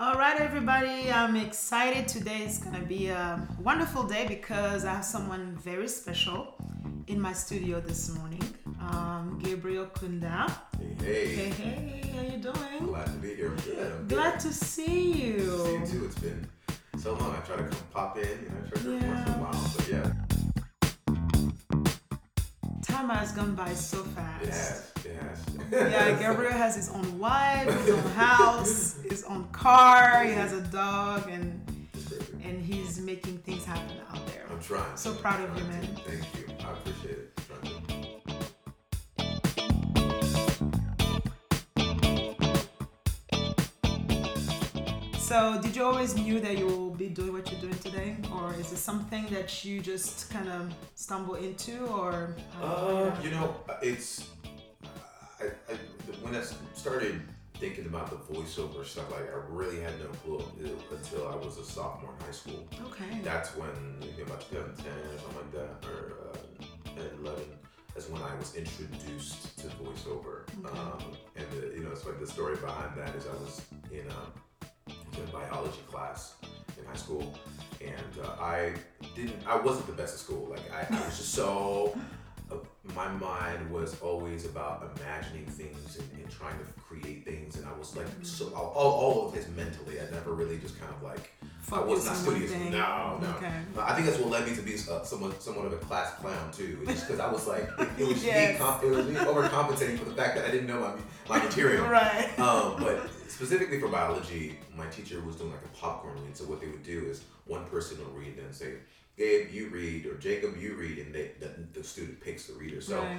All right, everybody. I'm excited. Today is going to be a wonderful day because I have someone very special in my studio this morning. Um, Gabriel Kunda. Hey, Hey, hey, how you doing? glad to be here. Good. I'm Glad good. to see See you you. too. It's been so long. I try to come pop in, you know, try to yeah. once in a while. But yeah, Time has gone by so fast. it has. Yeah, Gabriel has his own wife, his own house, his own car. He has a dog, and and he's making things happen out there. I'm trying. So proud of you, man. Thank you. I appreciate it. So, did you always knew that you will be doing what you're doing today, or is it something that you just kind of stumble into, or? Uh, you know, it's I, I when I started thinking about the voiceover stuff, like I really had no clue until I was a sophomore in high school. okay. That's when you know, about 2010 or something like that, or uh, 11. That's when I was introduced to voiceover. Okay. Um, and the, you know, it's like the story behind that is I was in a, in a biology class in high school, and uh, I didn't. I wasn't the best at school. Like I, I was just so. My mind was always about imagining things and, and trying to create things, and I was like so all, all, of this mentally. I never really just kind of like I was not studious. thing. No, no. Okay. I think that's what led me to be uh, somewhat, somewhat of a class clown too. Just because I was like, it, it was Yes. me, comp- it was me overcompensating for the fact that I didn't know my my material. Right. Um, but specifically for biology, my teacher was doing like a popcorn read. So what they would do is one person would read and say, Gabe, you read, or Jacob, you read, and they, the, the student picks the reader. So right.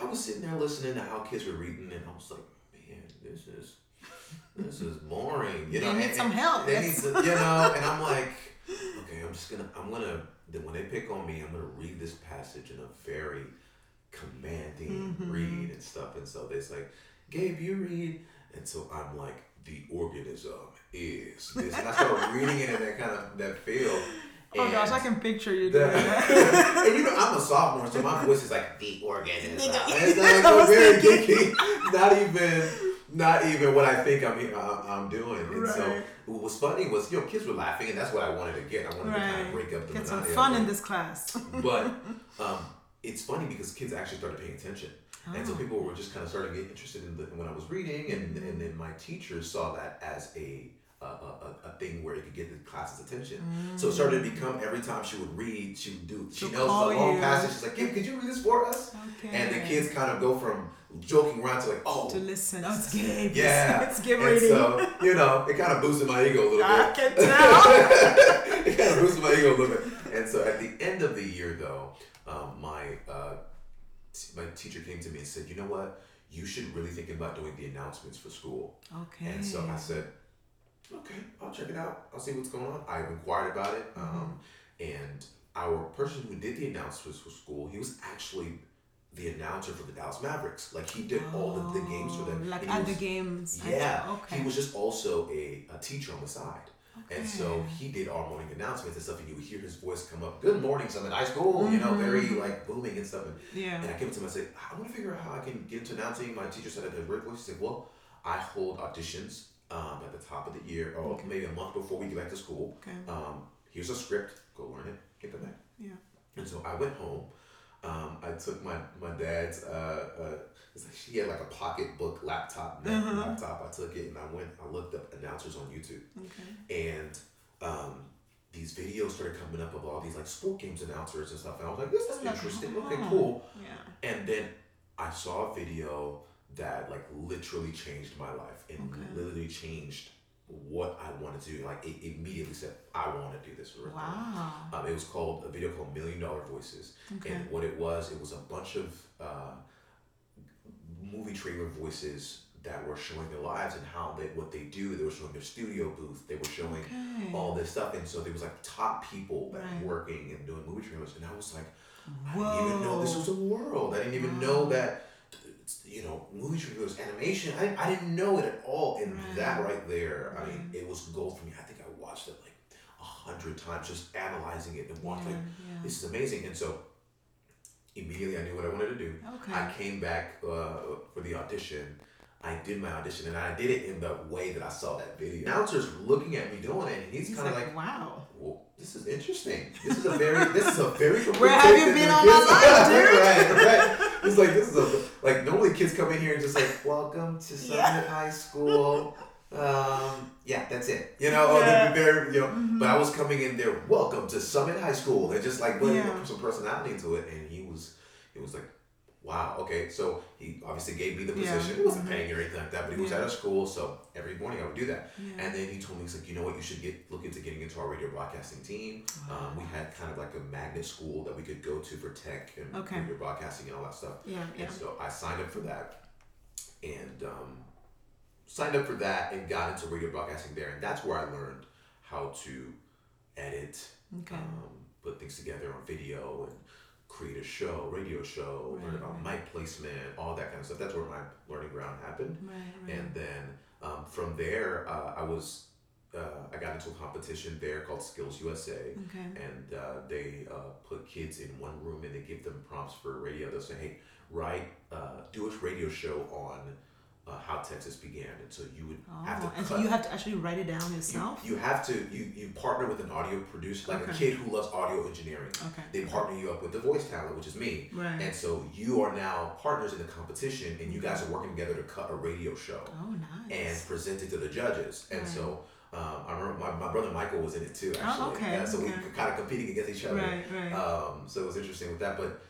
I was sitting there listening to how kids were reading, and I was like, man, this is this is boring. You They know, need and- some help. They need some, you know, and I'm like, okay, I'm just gonna, I'm gonna, then when they pick on me, I'm gonna read this passage in a very commanding Mhm. read and stuff. And so it's like, Gabe, you read, and so I'm like, the organism is this, and I started reading it in that kind of that feel. Oh and gosh, I can picture you doing that. and you know, I'm a sophomore, so my voice is like the organism. Nigga, It's I like was so very thinking. geeky. Not even, not even what I think I'm, I- I'm doing. And so, Right. what was funny was, you know, kids were laughing, and that's what I wanted to get. I wanted to kind of break up the Get some fun in this class. But um, it's funny because kids actually started paying attention. And so Oh. people were just kind of starting to get interested in the, when I was reading, and, and then my teachers saw that as a a, a, a thing where it could get the class's attention. So it started to become every time she would read, she would do. She She'll knows the long you. passage. She's like, "Gabe, could you read this for us?" Okay. And the kids kind of go from joking around to like, "Oh, to listen. Oh, it's Gabe. yeah." It's Gabe reading. so you know, it kind of boosted my ego a little bit. I can tell. it kind of boosted my ego a little bit. And so at the end of the year, though, um, my uh, my teacher came to me and said, "You know what? You should really think about doing the announcements for school." Okay. And so I said, "Okay, I'll check it out. I'll see what's going on." I inquired about it, um, and our person who did the announcements for school, he was actually the announcer for the Dallas Mavericks. Like he did all the, the games for them. Oh, Like at the games. Yeah, Okay. he was just also a, a teacher on the side. And so he did our morning announcements and stuff, and you would hear his voice come up, Good morning, in high school, you know, very Mhm. like booming and stuff. And, Yeah. and I came to him and I said, I want to figure out how I can get into announcing. My teacher said I a great voice. He said, Well, I hold auditions um, at the top of the year, or Okay. maybe a month before we get back to school. Okay. Um, here's a script, go learn it, get the back. Yeah. And so I went home. Um, I took my my dad's. Uh, uh, like she had like a pocketbook laptop, Uh-huh. laptop. I took it and I went. I looked up announcers on YouTube, Okay. and um, these videos started coming up of all these like sport games announcers and stuff. And I was like, this is Like, interesting. Okay, oh. cool. Yeah. And then I saw a video that like literally changed my life and Okay. literally changed what I wanted to do. Like it immediately said, I want to do this for real. Wow. Um, it was called a video called Million Dollar Voices, Okay. and what it was, it was a bunch of uh, movie trailer voices that were showing their lives and how they what they do. They were showing their studio booth. They were showing Okay. all this stuff, and so there was like top people that Right. were working and doing movie trailers, and I was like, Whoa. I didn't even know this was a world. I didn't even Wow. know that. You know, movie trailers, animation. I, I didn't know it at all, and Right. that right there, I mean, it was gold for me. I think I watched it like a hundred times, just analyzing it and watching. Yeah, Like, yeah. this is amazing. And so immediately I knew what I wanted to do. Okay. I came back uh, for the audition I did my audition and I did it in the way that I saw that video. The Announcer's looking at me doing it, and he's, He's kind of like, like, wow. Well, this is interesting. This is a very, this is a very. Where have you been all my life, dude? right, right. It's like this is a like normally kids come in here and just like, welcome to Summit Yeah. High School. Um, yeah, that's it. You know, Yeah. they'd be very, you know. But I was coming in there, welcome to Summit High School, and just like putting Yeah. some personality into it, and he was, it was like, wow, okay. So he obviously gave me the position. He wasn't Mhm. paying or anything like that, but he was Yeah. at a school, so every morning I would do that. Yeah. And then he told me, he's like, you know what, you should get look into getting into our radio broadcasting team. Um, we had kind of like a magnet school that we could go to for tech and Okay. radio broadcasting and all that stuff. yeah, yeah. And so I signed up for that, and um, signed up for that and got into radio broadcasting there, and that's where I learned how to edit, Okay. um, put things together on video, and create a show, radio show, learn about right. mic placement, all that kind of stuff. That's where my learning ground happened. Right, right. And then um, from there, uh, I was uh, I got into a competition there called Skills USA, okay. and uh, they uh, put kids in one room and they give them prompts for radio. They'll say, "Hey, write, uh, do a radio show on uh, how Texas began," and so you would have to Oh, and cut. so you have to actually write it down yourself. you have to you, you partner with an audio producer, like a kid who loves audio engineering. okay. They partner you up with the voice talent, which is me. Right. And so you are now partners in the competition, and you guys are working together to cut a radio show oh, nice. and present it to the judges. And Right. so um, I remember my, my brother Michael was in it too, Oh, actually. okay, Yeah, so we were kind of competing against each other. right, right. Um, so it was interesting with that. But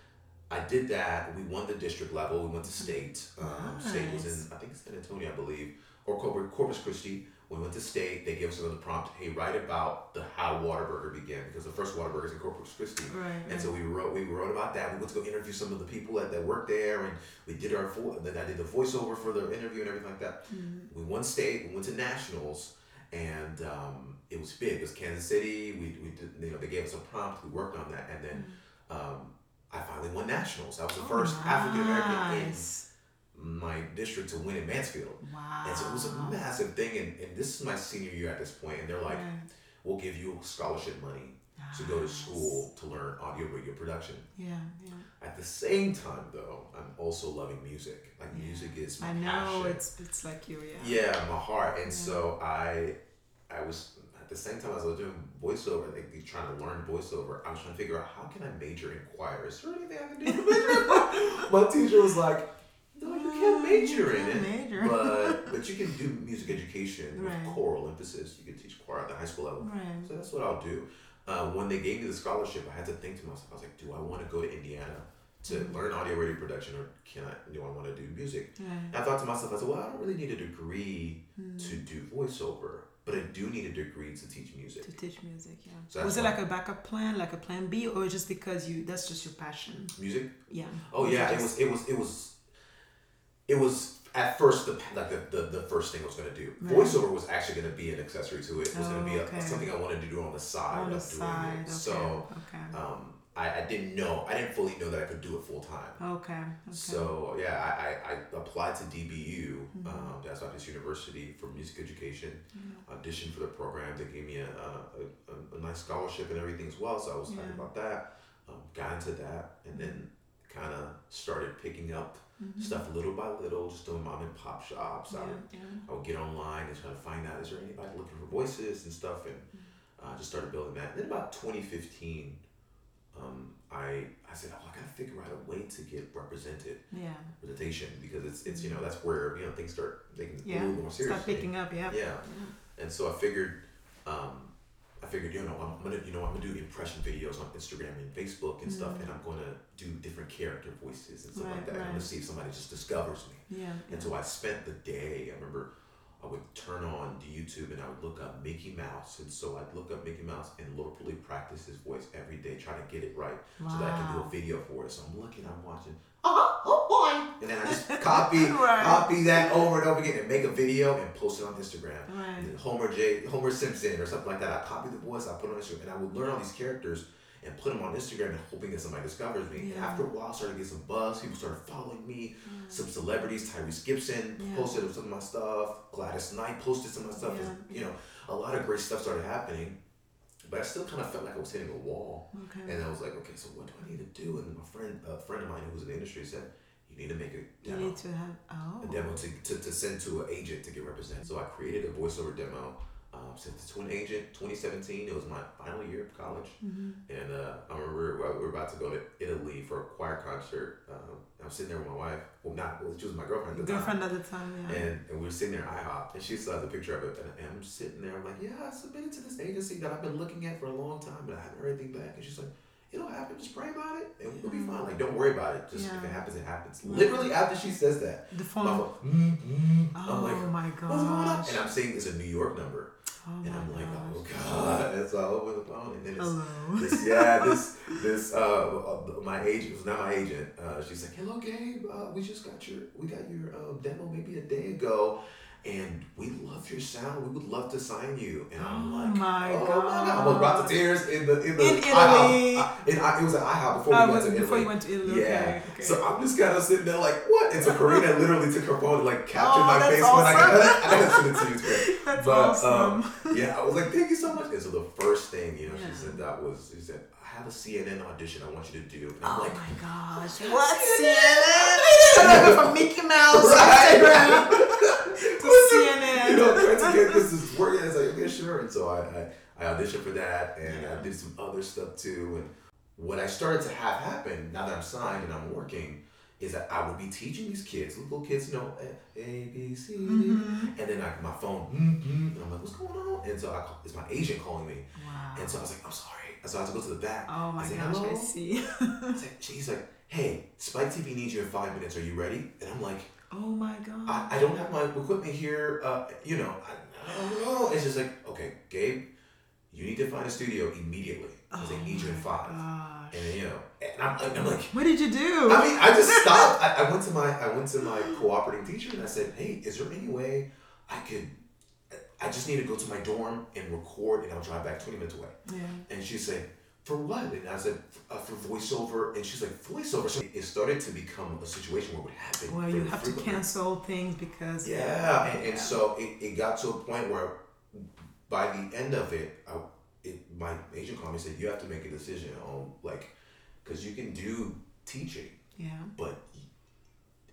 I did that. We won the district level. We went to state. Um, State was in, I think, San Antonio, I believe, or Cor- Corpus Christi. We went to state. They gave us another prompt. Hey, write about the how Whataburger began because the first Whataburger is in Corpus Christi. right, And so we wrote we wrote about that. We went to go interview some of the people that, that worked there, and we did our vo- then I did the voiceover for the interview and everything like that. Mm-hmm. We won state. We went to nationals, and um, it was big. It was Kansas City. We, we did, you know they gave us a prompt. We worked on that, and then um, I finally won nationals. I was the oh, first African American in my district to win in Mansfield. Wow. And so it was a massive thing, and, and this is my senior year at this point, and they're like, Right. "We'll give you scholarship money to go to school to learn audio radio production." Yeah, yeah. At the same time, though, I'm also loving music. Like music is my I know passion. it's it's like you, yeah. yeah, my heart. And so I, I was the same time as I was doing voiceover, like trying to learn voiceover. I was trying to figure out how can I major in choir. Is there anything I can do to major? My teacher was like, "No, you can't major in You it." can't major. But but you can do music education Right. with choral emphasis. You can teach choir at the high school level. Right. So that's what I'll do. Uh, when they gave me the scholarship, I had to think to myself. I was like, do I want to go to Indiana to Mm-hmm. learn audio radio production, or can I? Do I want to do music? Right. I thought to myself, I said, well, I don't really need a degree Hmm. to do voiceover, but I do need a degree to teach music. To teach music, yeah. So was it like a backup plan, like a plan B, or just because you that's just your passion? Music? Yeah. Oh Was yeah, it just- was. It was. It was. It was at first the like the, the, the first thing I was gonna do. Right. Voiceover was actually gonna be an accessory to it. It was gonna be Oh, a, okay. something I wanted to do on the side on the of doing side. it. Okay. So okay. um, I, I didn't know. I didn't fully know that I could do it full time. okay. Okay. So yeah, I, I, I applied to DBU, Mm-hmm. um, Dallas Baptist University for music education. Auditioned for the program. They gave me a, a, a, a nice scholarship and everything as well. So I was happy Yeah. about that. Um, got into that, and then kind of started picking up stuff little by little, just doing mom and pop shops. I, Mm-hmm. would, yeah. I would get online and try to find out is there anybody looking for voices and stuff, and Mm-hmm. uh, just started building that. And then about 2015, um, I I said, oh, I gotta figure out a way to get represented Yeah. representation because it's it's you know that's where you know things start taking a Yeah. little more seriously. Start picking up. Yeah. Yeah, and so I figured, um, I figured you know I'm gonna you know I'm gonna do impression videos on Instagram and Facebook and stuff, and I'm gonna do different character voices and stuff like Right, that. I'm gonna see if somebody just discovers me. Yeah. And so I spent the day. I remember I would turn on the YouTube and I would look up Mickey Mouse, and so I'd look up Mickey Mouse and literally practice his voice every day, trying to get it right, so that I can do a video for it. So I'm looking, I'm watching. Oh, oh boy! And then I just copy, Right. copy that over and over again, and make a video and post it on Instagram. Right. Homer J, Homer Simpson, or something like that. I copy the voice, I put it on Instagram, and I would learn all these characters and put them on Instagram and hoping that somebody discovers me. And Yeah. after a while, I started getting some buzz. People started following me. Mm. Some celebrities, Tyrese Gibson Yeah. posted some of my stuff. Gladys Knight posted some of my stuff. Yeah. You know, a lot of great stuff started happening. But I still kind of felt like I was hitting a wall. Okay. And I was like, okay, so what do I need to do? And my friend, a friend of mine who was in the industry said, you need to make a You demo. need to have oh. A demo to, to, to send to an agent to get represented. So I created a voiceover demo, um, sent to an agent. 2017, it was my final year of college. Mm-hmm. And uh, I remember we were about to go to Italy for a choir concert. Um, I was sitting there with my wife. Well, not, well, she was my girlfriend at the time. Girlfriend at the time, yeah. And, and we were sitting there at IHOP, and she saw the picture of it, and, and I'm sitting there. I'm like, yeah, I submitted to this agency that I've been looking at for a long time, but I haven't heard anything back. And she's like, it'll happen. Just pray about it, and we'll be fine. Like, don't worry about it. Just if it happens, it happens. Literally after she says that, the my phone. phone, mm, mm, Oh I'm like, my what's going on? And I'm seeing it's a New York number, Oh and I'm like, gosh. oh god. And so I open the phone, and then it's Hello. this, yeah, this, this, uh, uh, my agent was not my agent. Uh, she's like, "Hello, Gabe. Uh, we just got your, we got your uh, demo maybe a day ago, and we love your sound. We would love to sign you." And I'm Oh like, my "Oh my god!" I almost brought to tears in the in the In. Italy. I, in, I, it was at IHOP before Oh, we was went to before Italy. you went to Italy? Yeah. Okay. okay. So I'm just kind of sitting there like, what? And so Karina literally took her phone and like captured Oh, my face when I got it. I gotta send it to you. That's But, awesome. um, yeah, I was like, thank you so much. And so the first thing, you know, Yeah. she said that was, she said, I have a CNN audition I want you to do. And I'm oh like, my gosh. "What's What CNN? CNN? From Mickey Mouse Right. Instagram. you know, trying to get this is working. It's like, okay, sure. And so I, I, I auditioned for that and I did some other stuff too. And what I started to have happen now that I'm signed and I'm working is that I would be teaching these kids, little kids, you know, A, A B, C, D. Mhm. And then I, my phone, mm, mm, and I'm like, what's going on? And so I, it's my agent calling me. Wow. And so I was like, I'm sorry. And so I had to go to the back. Oh my I said, gosh, I "Hello?" see. I said, she's like, hey, Spike TV needs you in five minutes. Are you ready? And I'm like, oh my god. I, I don't have my equipment here. Uh, you know, I, I don't know. It's just like, okay, Gabe, you need to find a studio immediately because they need you in five. Oh Gosh. And you know, and I'm, I'm like, What did you do? I mean, I just stopped. I, I went to my I went to my cooperating teacher and I said, hey, is there any way I could? I just need to go to my dorm and record, and I'll drive back twenty minutes away. yeah. And she said, for what? And I said, uh, for voiceover. And she's like, voiceover. So it started to become a situation where it would happen. Well, you have to cancel things because Yeah, and, and Yeah. so it, it got to a point where by the end of it, I, it my agent called me and said, you have to make a decision on like, because you can do teaching, yeah. but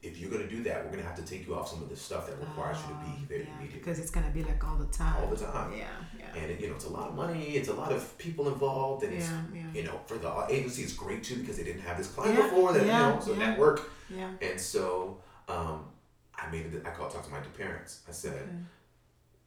if you're gonna do that, we're gonna have to take you off some of the stuff that requires you to be there Oh, yeah, immediately because it's gonna be like all the time. all the time. Yeah, yeah, And it, you know, it's a lot of money. It's a lot of people involved, and it's yeah, yeah, you know, for the agency, it's great too because they didn't have this client before. That you know, so network. yeah. And so, um, I made it. I called, talked to my parents. I said, Okay.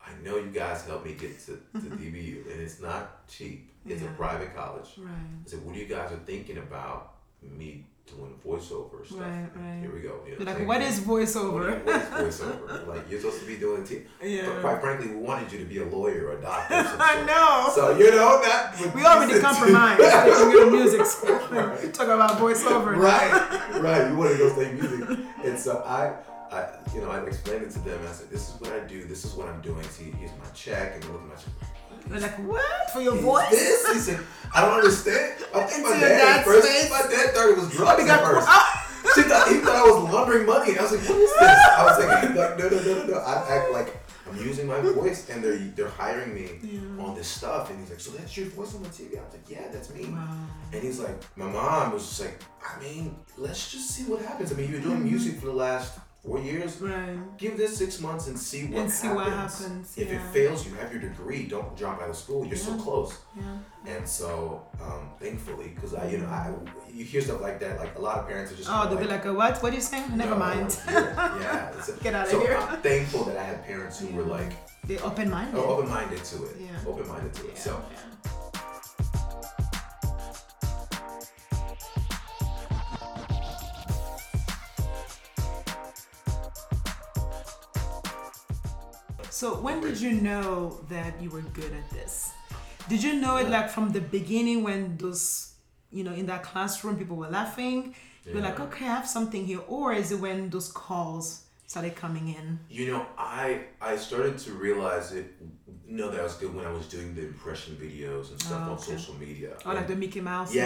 I know you guys helped me get to, to DBU, and it's not cheap. It's a private college. Right. I said, what do you guys are thinking about me doing voiceover stuff? Right, right. Here we go. You know, like, what is voiceover? What is voiceover? like you're supposed to be doing. T- But yeah. quite frankly, we wanted you to be a lawyer or a doctor. Or I know. So you know that we already compromised. You to music school. Right. Talk about voiceover. right, right. You want to go study music, and so I, I, you know, I explained it to them. I said, "This is what I do. This is what I'm doing. See, here's my check." And look at my check. They're like, what? For your voice? This? He said, "I don't understand." I think my dad first. face. My dad thought it was drugs at first. She thought he thought I was laundering money. I was like, "What is this?" I was like, like "No, no, no, no, no." I act like I'm using my voice, and they're they're hiring me Yeah. on this stuff. And he's like, "So that's your voice on the TV?" I was like, "Yeah, that's me." Wow. And he's like, my mom was just like, I mean, let's just see what happens. I mean, you've been doing mm-hmm. music for the last four years. Right. Give this six months and see what And see happens. what happens, If yeah. it fails, you have your degree. Don't drop out of school. You're so close. Yeah. And so, um, thankfully, because I, you know, I, you hear stuff like that. Like a lot of parents are just. Oh, they'll be like, "Uh, what? What are you saying? Never "No, mind. Yeah. yeah. A- Get outta so here. I'm thankful that I had parents who were like They're open minded. oh, open-minded to it. Yeah. Open-minded to it. So. So when did you know that you were good at this? Did you know it like from the beginning when those, you know, in that classroom people were laughing? You're like, okay, I have something here, or is it when those calls started coming in? You know, I I started to realize it. Know that I was good when I was doing the impression videos and stuff Oh, on social media. Or like the Mickey Mouse? yeah,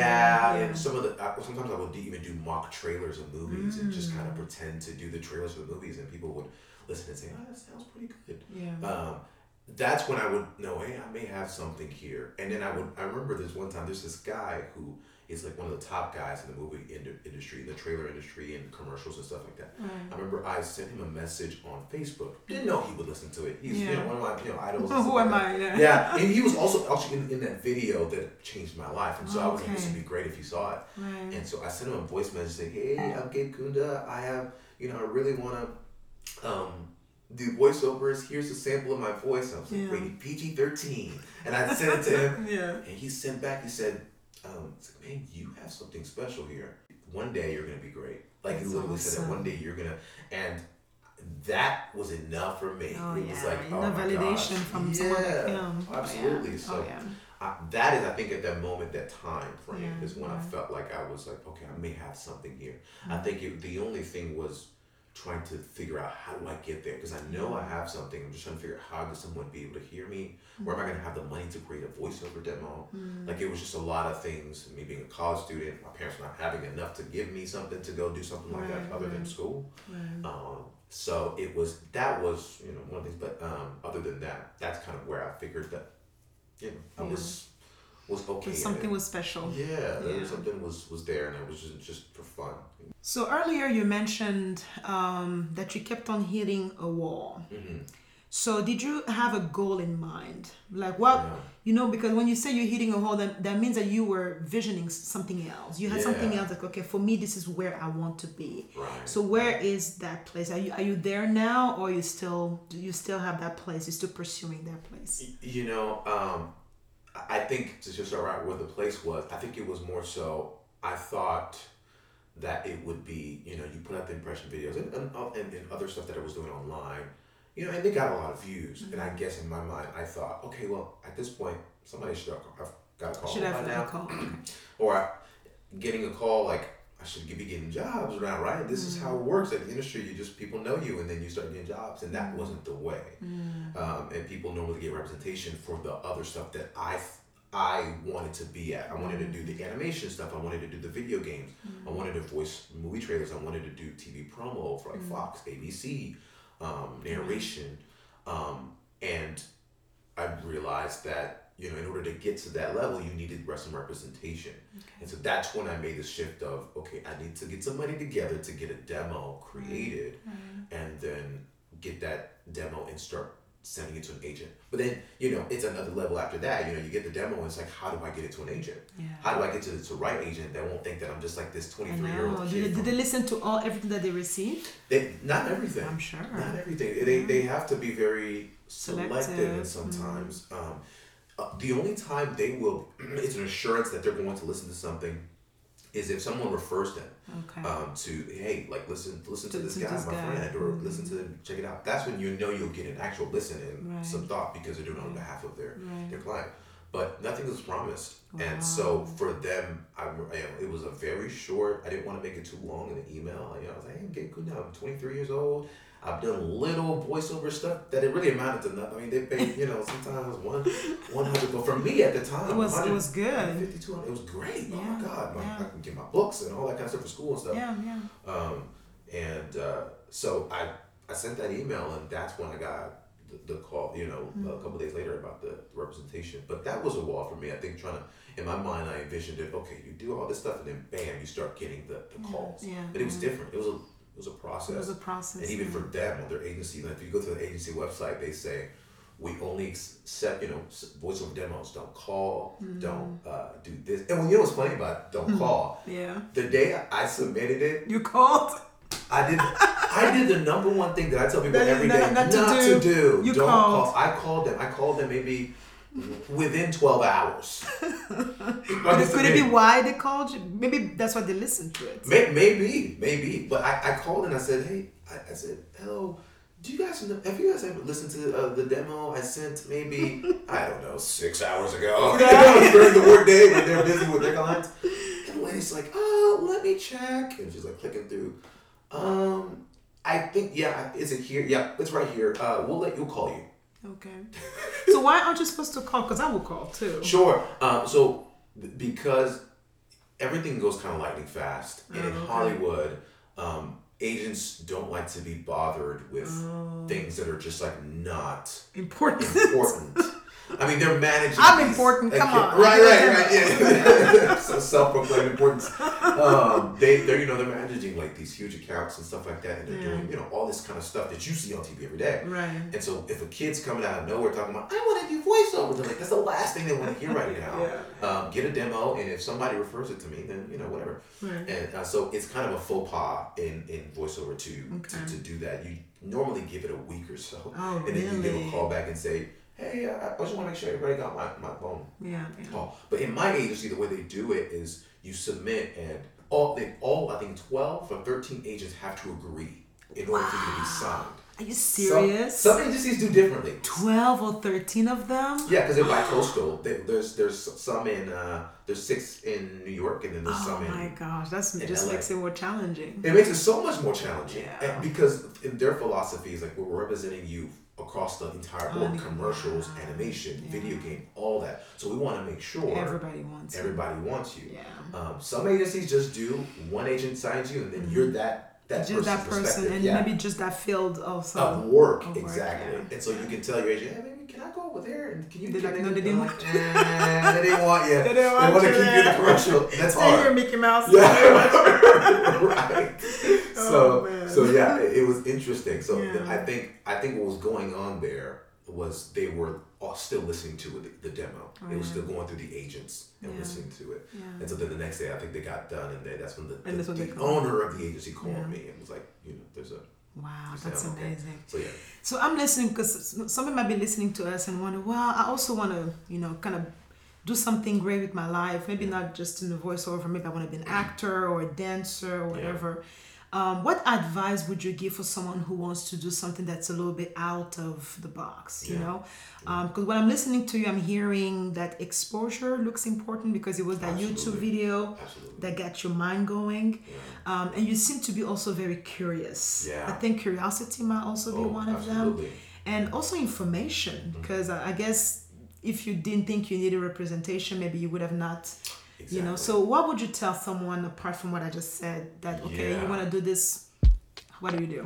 yeah. and some of the I, sometimes I would even do mock trailers of movies and just Mm. kind of pretend to do the trailers for the movies, and people would listen and say, "Oh, that sounds pretty good." Yeah. Um, that's when I would know, hey, I may have something here. And then I would, I remember this one time, there's this guy who is like one of the top guys in the movie ind- industry, the trailer industry, and commercials and stuff like that. Right. I remember I sent him a message on Facebook. Didn't know he would listen to it. He's you Yeah. know one of my you know idols. who am. I? Yeah. Yeah, and he was also actually in, in that video that changed my life, and so I was like, this would be great if you saw it. Right. And so I sent him a voice message saying, "Hey, I'm Gabe Kunda. I have, you know, I really want to um, do voiceovers. Here's a sample of my voice." I was like, Yeah. "Rated PG-13," and I sent it to him, Yeah. and he sent back. He said, um, it's like, "Man, you have something special here. One day you're gonna be great." Like he That's literally said that one day you're gonna, and that was enough for me. Oh it was like, oh know, my validation gosh. from yeah, someone like him. Absolutely. Oh, yeah. So oh, yeah. I, that is, I think, at that moment, that time frame Yeah, is when I felt like I was like, okay, I may have something here. Mm-hmm. I think it, the only thing was trying to figure out how do I get there because I know I have something. I'm just trying to figure out how does someone be able to hear me? Where am I going to have the money to create a voiceover demo? Mm-hmm. Like it was just a lot of things. Me being a college student, my parents not having enough to give me something to go do something like Right, that other than school. Right. Um, so it was that was you know one of the things, but um, other than that, that's kind of where I figured that you know I Yeah. was was okay. Something it. was special. yeah, Yeah. something was was there, and it was just just for fun. So earlier you mentioned um, that you kept on hitting a wall. hmm So did you have a goal in mind? Like what Yeah. you know, because when you say you're hitting a wall, that, that means that you were visioning something else. You had something else like, okay, for me this is where I want to be. Right. So where is that place? Are you are you there now or you still do you still have that place? You're still pursuing that place? You know, um, I think to just right where the place was, I think it was more so. I thought that it would be, you know, you put out the impression videos and, and, and, other stuff that I was doing online, you know, and they got a lot of views. And I mm-hmm. guess in my mind, I thought, okay, well, at this point, somebody should have, I've got a call Should have now. that call. or I, getting a call like should be getting jobs now, right? This is how it mm. works at the industry. You just people know you, and then you start getting jobs, and that mm. wasn't the way. Mm. Um, and people normally get representation for the other stuff that I I wanted to be at. I wanted to do the animation stuff. I wanted to do the video games. I wanted to voice movie trailers. I wanted to do TV promo for like Fox, ABC, um, narration, um, and I realized that you know in order to get to that level, you needed some representation, and so that's when I made the shift of okay, I need to get some money together to get a demo created, mm-hmm. Mm-hmm. and then get that demo and start sending it to an agent. But then you know it's another level after that. You know you get the demo and it's like how do I get it to an agent? Yeah. How do I get to the right agent that won't think that I'm just like this 23 year old Did, kid? did they listen to all everything that they received? they, not everything. I'm sure. Not everything. They, they have to be very selective, Selective, and mm-hmm. sometimes. Um, uh, the only time they will, it's an assurance that they're going to listen to something, is if someone refers them Okay. um, to, hey, like listen, listen to, To- this to guy, this my guy. friend, or Mhm. listen to check it out. That's when you know you'll get an actual listen and Right. some thought because they're doing it on behalf of their Right. their client. But nothing was promised, Wow. and so for them, I, I- it was a very short. I didn't want to make it too long in the email. You know, I was like, hey, get good now. I'm 23 years old. I've done little voiceover stuff that it really amounted to nothing. I mean, they paid, you know, sometimes one, one hundred. But for me at the time, It was- it was good. 52, it was great. Oh my God, yeah. I can get my books and all that kind of stuff for school and stuff. yeah, yeah. Um, and uh, so I I sent that email, and that's when I got the, the call. You know, Mm-hmm. a couple days later about the representation. But that was a wall for me. I think trying to in my mind, I envisioned it. Okay, you do all this stuff, and then bam, you start getting the, the calls. yeah, But it was yeah. different. It was a it was a process. It was a process. And even yeah. for them on their agency, like if you go to the agency website, they say we only accept you know s- voiceover demos. Don't call. Mm-hmm. Don't uh, do this. And when you know what's funny about it, don't call. yeah. The day I submitted it, You called. I did. I did the number one thing that I tell people every day not, not to, to do. do. You Don't called. call. I called them. I called them maybe within twelve hours. Could it, could it be why they called you? Maybe that's why they listened to it. May, maybe, maybe. But I, I called and I said, hey, I, I said, hello. Do you guys know? Have you guys ever listened to uh, the demo I sent? Maybe I don't know, six hours ago during the workday when they're busy with their clients. And lady's like, oh, let me check, and she's like clicking through. Um, I think yeah, is it here? Yeah, it's right here. Uh, we'll let you call you. Okay. so why aren't you supposed to call? Because I will call too. Sure. Um, so because everything goes kind of lightning fast, and in Oh, okay. Hollywood, um, agents don't like to be bothered with Oh. things that are just like not Important. important. I mean, they're managing. I'm these- important, come okay, on. Right, right, right. Yeah. so self-proclaimed importance. Um, they, they're you know they're managing like these huge accounts and stuff like that, and they're doing you know all this kind of stuff that you see on TV every day. Right. And so if a kid's coming out of nowhere talking about, I want to do voiceover, they're like, that's the last thing they want to hear right now. um, get a demo, and if somebody refers it to me, then you know whatever. Right. And uh, so it's kind of a faux pas in in voiceover to, Okay. to to do that. You normally give it a week or so, Oh, and then you give a call back and say, hey, uh, I just want to make sure everybody got my my phone Yeah. yeah. call. But in my agency, the way they do it is you submit, and all they all I think twelve or thirteen agents have to agree in order for you to be signed. Are you serious? Some, agencies do differently. 12 or 13 of them? Yeah, because they're bi-coastal. They, there's there's some in uh, there's six in New York, and then there's Oh some in. Oh my gosh, that's just LA. makes it more challenging. It makes it so much more challenging Yeah. and because in their philosophy is like we're representing you across the entire board, Oh, commercials, yeah. animation, Yeah. video game, all that. So we want to make sure Everybody wants everybody wants you. Yeah. Um, some agencies just do one agent signs you, and then you're that that Mm-hmm. Just that person and yeah. maybe just that field also. of work, Of exactly. And so you can tell your agent, hey, maybe can I go over there and can you? Like, they- no, they didn't like, "Eh, they didn't want you. They didn't want want to you keep you in the there." commercial. That's hard. Mickey Mouse. Yeah, right. Oh, So, man. so yeah, it, it was interesting. So Yeah. I think I think what was going on there was they were all still listening to it, the demo. It was still oh, going through the agents and Oh, Yeah. listening to it. Yeah. And so then the next day, I think they got done, and they, that's when the, the, the owner of the agency called Yeah. me and was like, you know, there's a Wow, that's amazing. so yeah. So I'm listening because somebody might be listening to us and wonder, well, I also want to, you know, kind of do something great with my life. Maybe not just in the voiceover. Maybe I want to be an actor or a dancer or whatever. Um, what advice would you give for someone who wants to do something that's a little bit out of the box? You Yeah. know, because when I'm listening to you, I'm hearing that exposure looks important because it was that YouTube video Absolutely. that got your mind going. Yeah. Um, and you seem to be also very curious. Yeah. I think curiosity might also be Oh, one of them and also information because I I guess if you didn't think you needed representation, maybe you would have not. You know. So what would you tell someone apart from what I just said? That okay, you want to do this. What do you do?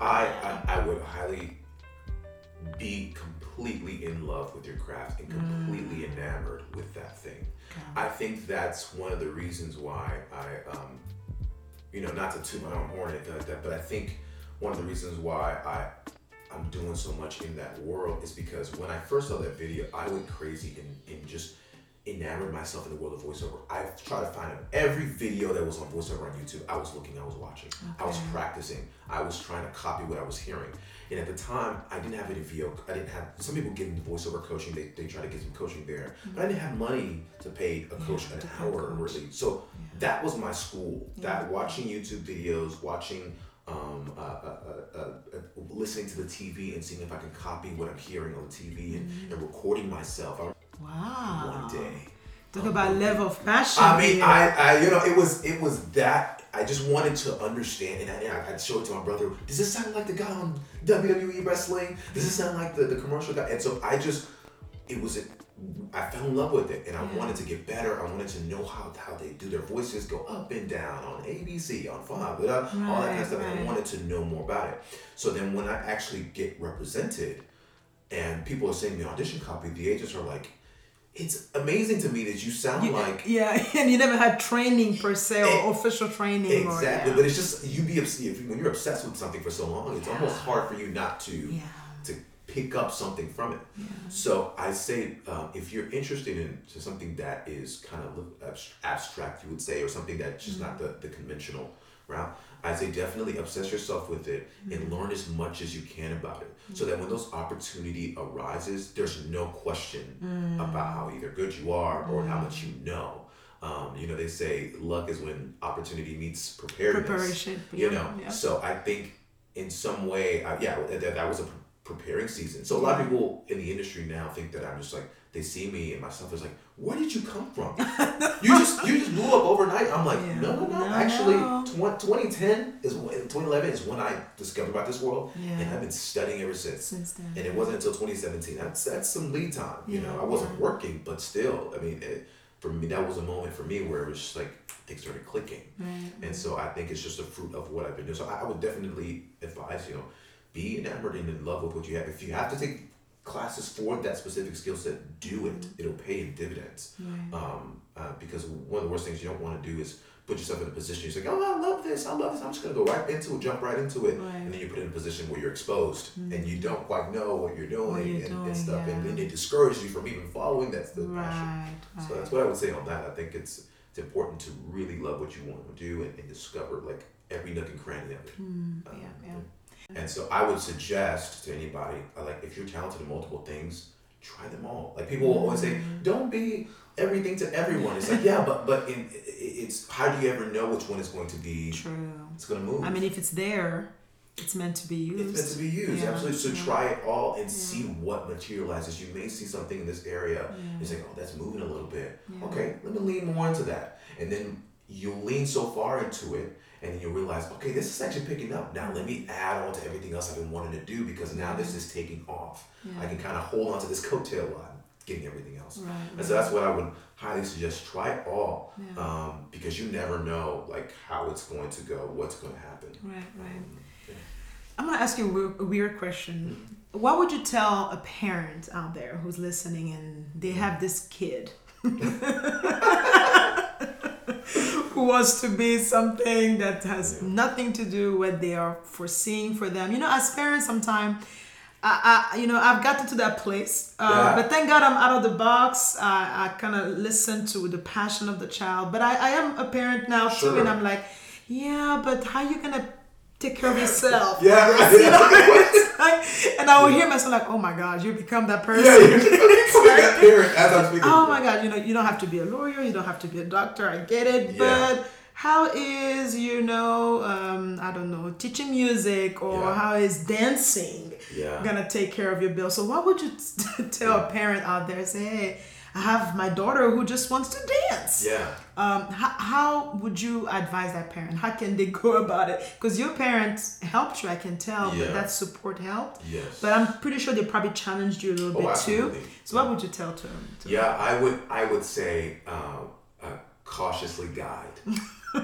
I, I I would highly be completely in love with your craft and completely enamored with that thing. I think that's one of the reasons why I, um, you know, not to toot my own horn or anything like that, but I think one of the reasons why I I'm doing so much in that world is because when I first saw that video, I went crazy and, and just enamored myself in the world of voiceover. I tried to find every video that was on voiceover on YouTube. I was looking, I was watching, I was practicing, I was trying to copy what I was hearing. And at the time, I didn't have any VO. I didn't have. Some people get into voiceover coaching. They, they try to get some coaching there, but I didn't have money to pay a coach an to pay a hour coach. really. So that was my school. That watching YouTube videos, watching, um, uh, uh, uh, uh, uh, listening to the TV and seeing if I can copy what I'm hearing on the TV and, and recording myself. I Wow. one day. Talk about level of passion. I mean. I, I, you know, it was, it was that. I just wanted to understand, and I, and I, I'd show it to my brother. Does this sound like the guy on WWE wrestling? Does this sound like the, the commercial guy? And so I just, it was, I fell in love with it, and I mm-hmm. wanted to get better. I wanted to know how how they do their voices go up and down on ABC, on Five, blah, blah, all that kind of Right, stuff. And I wanted to know more about it. So then, when I actually get represented, and people are saying me audition copy, the agents are like, "It's amazing to me that you sound You- like." yeah, and you never had training per se or Eh, official training. Exactly, Or, but it's just you be obs- if when you're obsessed with something for so long, it's almost hard for you not to Yeah. to pick up something from it. So I say um, if you're interested in to something that is kind of abstract, you would say, or something that's just not the, the conventional route, I say definitely obsess yourself with it and mm-hmm. learn as much as you can about it, so that when those opportunity arises, there's no question mm. about how either good you are or how much you mm. know. Um, you know, they say luck is when opportunity meets preparedness. Preparation, You know, yeah. so I think in some way, I, yeah, that, that was a preparing season. So a lot of people in the industry now think that I'm just like they see me and my stuff is like, where did you come from? you just you just blew up overnight. I'm like, Yeah. no, no, no. No, Actually, no. tw- 2010 is when 2011 is when I discovered about this world, and I've been studying ever since. Since then. And it wasn't until 2017. That's that's some lead time. You Yeah, know, I wasn't yeah. working, but still, I mean, it, for me, that was a moment for me where it was just like things started clicking. Right. And so I think it's just a fruit of what I've been doing. So I I would definitely advise, you know, be enamored and in love with what you have. If you have to take classes for that specific skill set, do it. It'll pay in dividends. Right. Um, uh, because one of the worst things you don't want to do is put yourself in a position you're like, oh, I love this, I love this, I'm just gonna go right into it, jump right into it, Right. and then you put in a position where you're exposed and you don't quite know what you're doing, What you're and, doing, and stuff, and then it discourages you from even following that still passion. Right. Right. So that's what I would say on that. I think it's it's important to really love what you want to do and, and discover like every nook and cranny of it. Um, Hmm, yeah, yeah. And so I would suggest to anybody, like if you're talented in multiple things, try them all. Like people will always say, Mm. don't be everything to everyone. It's like yeah, but but in, it's how do you ever know which one is going to be? True. It's going to move. I mean, if it's there, it's meant to be used. It's meant to be used, Yeah, absolutely. So yeah. try it all and see what materializes. You may see something in this area. Yeah. It's like, oh, that's moving a little bit. Yeah. Okay, let me lean more into that. And then you'll lean so far into it, and then you'll realize, okay, this is actually picking up. Now let me add on to everything else I've been wanting to do because now this is taking off. I can kind of hold on to this coattail line, getting everything else. Right, And so that's what I would highly suggest. Try it all, Yeah. um, because you never know like how it's going to go, what's going to happen. Right, right. Um, yeah. I'm gonna ask you a weird, a weird question. What would you tell a parent out there who's listening and they have this kid who wants to be something that has Yeah. nothing to do with they are foreseeing for them? You know, as parents, sometimes. I, I, you know, I've gotten to that place, uh, Yeah. but thank God I'm out of the box. I, I kind of listen to the passion of the child, but I, I am a parent now too, and I'm like, yeah, but how you gonna take care of yourself? Yeah. You know, like- and I will hear myself like, oh my God, you become that person. Yeah, you're becoming that parent as I'm speaking. Oh my God, you know, you don't have to be a lawyer, you don't have to be a doctor. I get it, Yeah. but how is you know, um, I don't know, teaching music or Yeah. how is dancing Yeah. gonna take care of your bill? So what would you t- tell a parent out there? Say, hey, I have my daughter who just wants to dance. Yeah. Um, how, how would you advise that parent? How can they go about it? Because your parents helped you, I can tell, Yeah. but that support helped. Yes. But I'm pretty sure they probably challenged you a little Oh, bit absolutely. too. So what would you tell to them? To Yeah, I would. I would say um, uh, cautiously guide.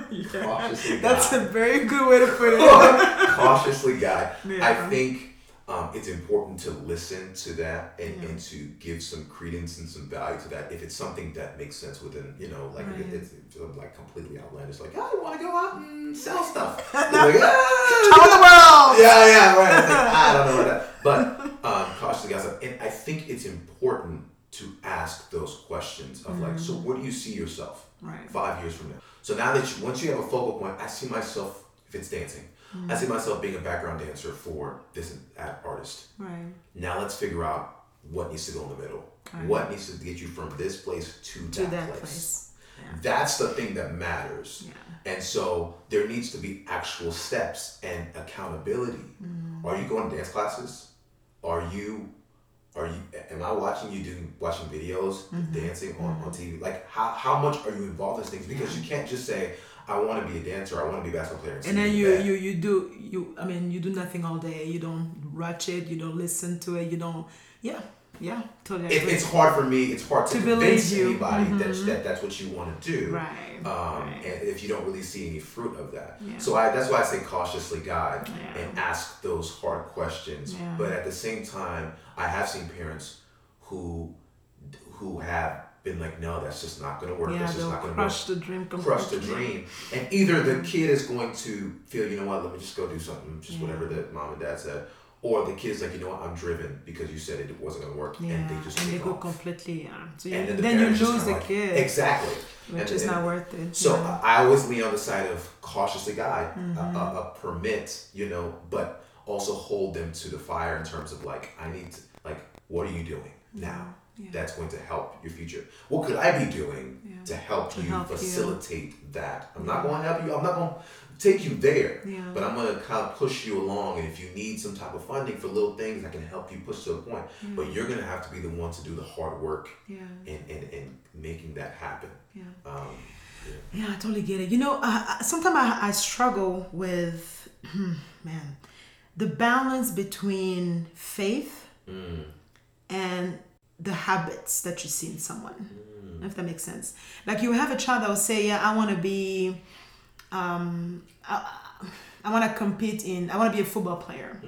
Yeah. Cautiously That's a very good way to put it. cautiously guide. Yeah. I think um, it's important to listen to that and, Yeah. and to give some credence and some value to that if it's something that makes sense within you know like Right. it, it's, it's like completely outlandish like I want to go out and sell stuff. Like, "Ah, Travel the world. yeah, yeah, right. Like, I don't know about that. But um, cautiously, guys, and I think it's important to ask those questions of like, so where do you see yourself Right. five years from now? So now that you, once you have a focal point, I see myself if it's dancing, I see myself being a background dancer for this artist. Right. Now let's figure out what needs to go in the middle. Right. What needs to get you from this place to, To that, that place. place. Yeah. That's the thing that matters. Yeah. And so there needs to be actual steps and accountability. Mm-hmm. Are you going to dance classes? Are you are you am I watching you doing watching videos, mm-hmm. dancing on, on mm-hmm. TV? Like how, how much are you involved in things? Because you can't just say, I want to be a dancer, I want to be a basketball player. And then you, back." you you do you I mean you do nothing all day. You don't watch it. You don't listen to it. You don't. Yeah. Yeah. Totally. it, it's hard for me. It's hard to, To convince anybody that, Mhm. that that's what you want to do. Right. Um, right. and if you don't really see any fruit of that. Yeah. So I, that's why I say cautiously guide Yeah. and ask those hard questions. Yeah. But at the same time, I have seen parents who who have been like, no, that's just not going to work. yeah, that's just not going to work. crush work. the dream completely. Crush the dream. And either the kid is going to feel, you know what, let me just go do something, just Yeah. whatever that mom and dad said. Or the kid's like, you know what, I'm driven because you said it wasn't going to work. Yeah, And they just and they go off. completely. Yeah. So you, And then then, the you lose the like- kid, Exactly. which And- is and- not worth it. So yeah. I always lean on the side of cautiously guide, Mm-hmm. a, a, a permit, you know, but also hold them to the fire in terms of like, I need to, like, what are you doing now? That's going to help your future. What could I be doing Yeah. to help To you help you. facilitate that? I'm not going to help you. I'm not going to take you there, Yeah. but I'm going to kind of push you along. And if you need some type of funding for little things, I can help you push to a point. But you're going to have to be the one to do the hard work Yeah. in, in, in making that happen. Yeah. Um, Yeah, I totally get it. You know, I, sometimes I, I struggle with, man, the balance between faith mm, and the habits that you see in someone. If that makes sense. Like you have a child that will say, "Yeah, I want to be, um, I, I want to compete in, I want to be a football player,"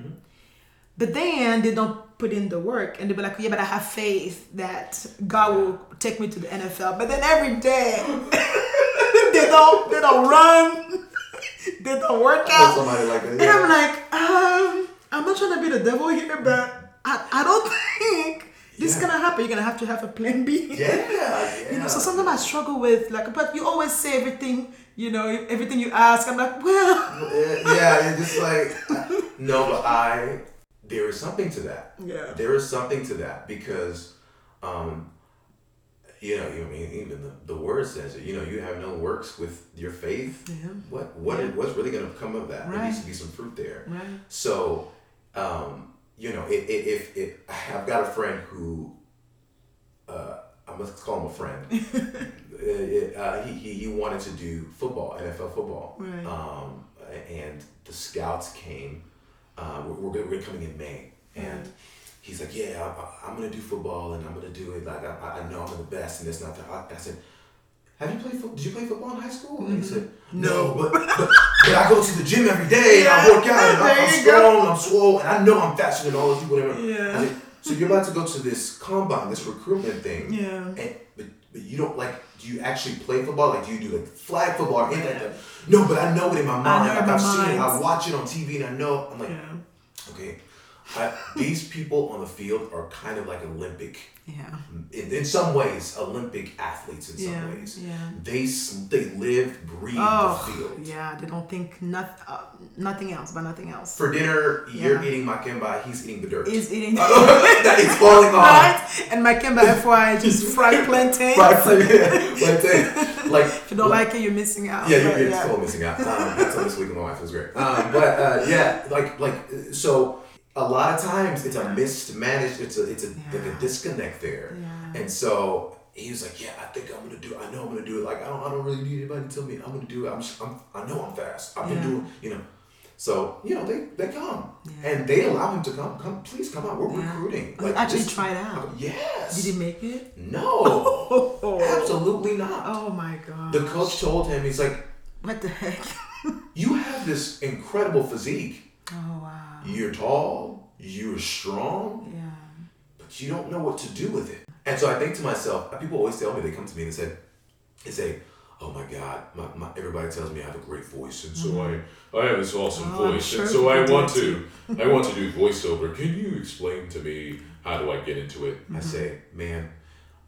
but then they don't put in the work, and they'll be like, "Yeah, but I have faith that God will take me to the NFL." But then every day they don't, they don't run, they don't work out. somebody like that. And. I'm like, um, I'm not trying to be the devil here, but I, I don't think this is gonna happen. You're gonna have to have a plan B. Yeah, yeah. You know, so sometimes I struggle with like, but you always say everything. You know, everything you ask. I'm like, well, yeah, yeah, it's just like no, but I there is something to that. Yeah. There is something to that because um you know, you mean even the, the word says it, you know, you have no works with your faith. Yeah. What what Yeah. what's really gonna come of that? There needs to be some fruit there. right, So, um, you know, if, if, if I've got a friend who, uh, I must call him a friend. uh, uh, he, he, he wanted to do football, NFL football. Right. Um, and the scouts came. Uh, we're, we're, we're coming in May, and he's like, "Yeah, I, I'm gonna do football, and I'm gonna do it. Like I, I know I'm the best, and this not that." I, I said. Have you played football? Did you play football in high school? And he said, No, but, but, but I go to the gym every day and I work out and I'm, I'm strong, I'm swole, and I know I'm faster than all of you, Whatever. Yeah. Said, so you're about to go to this combine, this recruitment thing. Yeah. And but, but you don't like. Do you actually play football? Like, do you do like flag football or anything like that? No, but I know it in my mind. like I've seen it. I watch it on TV and I know. I'm like, yeah, okay. I, these people on the field are kind of like Olympic yeah, in, in some ways Olympic athletes in some Yeah, ways. yeah. They they live, breathe the Oh, field. yeah. They don't think not, uh, nothing else, but nothing else. For dinner, you're Yeah. eating makemba, he's eating the dirt. Is eating. that is falling off. right? And makemba FY just fried plantain. Right, plantain. Like If you don't like it, you're missing out. Yeah, you're, you're yeah. totally missing out. Um, that's on this week with my wife. It was great. Um, but uh, yeah, like like so a lot of times it's a mismanaged. It's a it's a like a disconnect there. Yeah. And so he was like, yeah, I think I'm gonna do. it. I know I'm gonna do it. Like I don't I don't really need anybody to tell me I'm gonna do it. I'm just, I'm I know I'm fast. I've been Yeah. doing you know. So you know they they come Yeah. and they allow him to come. Come please come out. We're Yeah. recruiting. Oh, like you actually just- tried out? Yes. Did he make it? No. Absolutely not. Oh my god. The coach told him he's like What the heck? you have this incredible physique. Oh wow. You're tall, you're strong, Yeah. but you don't know what to do with it. And so I think to myself, people always tell me, they come to me and they say, they say, oh my God, my, my, everybody tells me I have a great voice. And so mm-hmm. I, I have this awesome Oh, voice. sure and so I want to, I want to do voiceover. Can you explain to me how do I get into it? Mm-hmm. I say, man,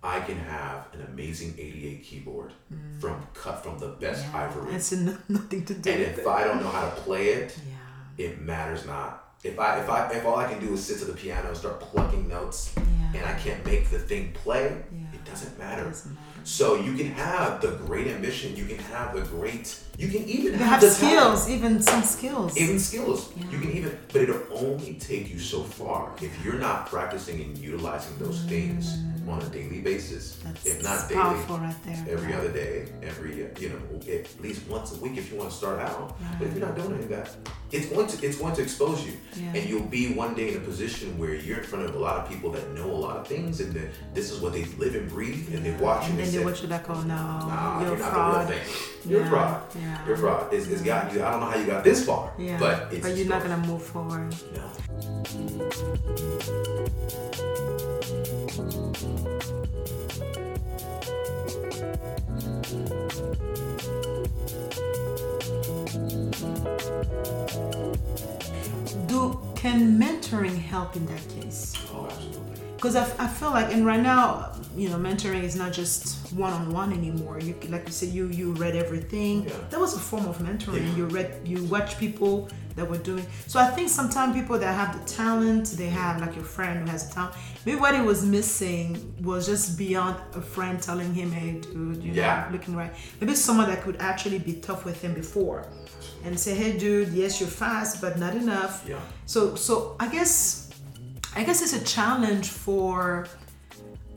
I can have an amazing 88 keyboard mm. from cut from the best ivory. It's n- nothing to do And with if it. I don't know how to play it, Yeah. It matters not. If I if I if all I can do is sit to the piano and start plucking notes Yeah. and I can't make the thing play, Yeah. it doesn't matter. Doesn't matter. So you can have the great ambition, you can have the great you can even You have, have skills, even some skills. even skills. Yeah. You can even but it'll only take you so far if you're not practicing and utilizing those mm. things on a daily basis. That's if not daily, powerful right there. every Yeah. other day, every you know, at least once a week if you want to start out. But if you're not doing any of that, it's going to it's going to expose you, Yeah. and you'll be one day in a position where you're in front of a lot of people that know a lot of things, and that this is what they live and breathe, and they watch you And then and they say, watch you like, oh no, Nah, you're, you're, not fraud. the real thing. You're a Yeah, fraud. yeah. You're a fraud. It's, it's got you. I don't know how you got this far, Yeah. but it's you're not gonna move forward. No. Do can mentoring help in that case? Oh, absolutely. Because I, I feel like, and right now, you know, mentoring is not just one on one anymore. You like you said, you you read everything. Yeah. That was a form of mentoring. Yeah. You read, you watch people that were doing. So I think sometimes people that have the talent, they have like your friend who has a talent. Maybe what he was missing was just beyond a friend telling him, "Hey, dude, you're Yeah. not looking right." Maybe someone that could actually be tough with him before, and say, "Hey, dude, yes, you're fast, but not enough." Yeah. So, so I guess, I guess it's a challenge for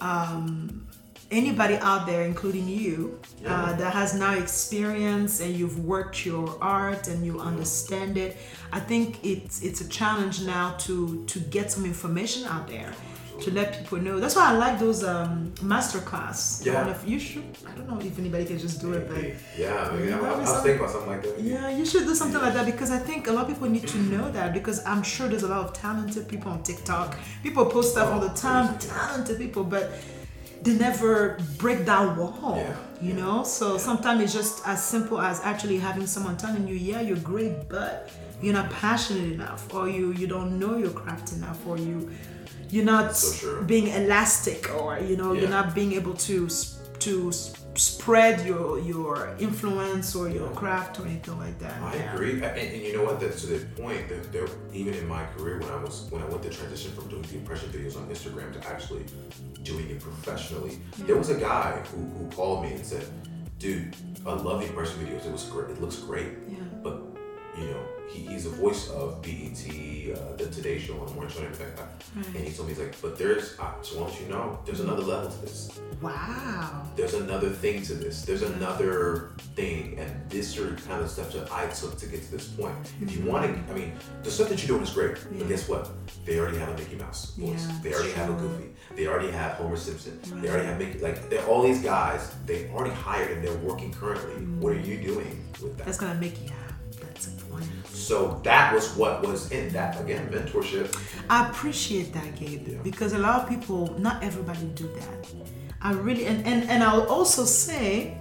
um, anybody out there, including you, uh, that has now experience and you've worked your art and you understand it. I think it's it's a challenge now to to get some information out there. To let people know. That's why I like those um, master class. Yeah. One of- you should. I don't know if anybody can just do it, but Yeah, maybe I, I, I That was was thinking about something like that. yeah, you should do something like that because I think a lot of people need to know that because I'm sure there's a lot of talented people on TikTok. People post stuff all the time, talented people, but they never break that wall. Yeah, You yeah, know? So sometimes it's just as simple as actually having someone telling you, yeah, you're great, but you're not passionate enough, or you you don't know your craft enough, or you you're not sure. being elastic, or you know, you're not being able to to spread your your influence or your craft or anything like that. I Yeah. agree, and, and you know what? That, to the point that there, even in my career, when I was when I went to transition from doing the impression videos on Instagram to actually doing it professionally, there mm. was a guy who, who called me and said, "Dude, I love the impression videos. It was great. It looks great, Yeah. But you know, he, he's a voice of BET, uh, the Today Show, and the Morning Show, and everything like that." And he told me, he's like, "But there's, I just want you to know, there's another level to this." Wow. there's another thing to this. There's another thing, and this are kind of steps that I took to get to this point. If you want to, I mean, the stuff that you're doing is great, Yeah. but guess what? They already have a Mickey Mouse voice. Yeah, they already have a. Goofy. They already have Homer Simpson. They already have Mickey. Like, they're all these guys. They already hired and they're working currently. What are you doing with that? That's gonna make you happy. That's a point. So that was what was in that again mentorship. I appreciate that, Gabe, Yeah. because a lot of people, not everybody do that. I really, and, and, and I'll also say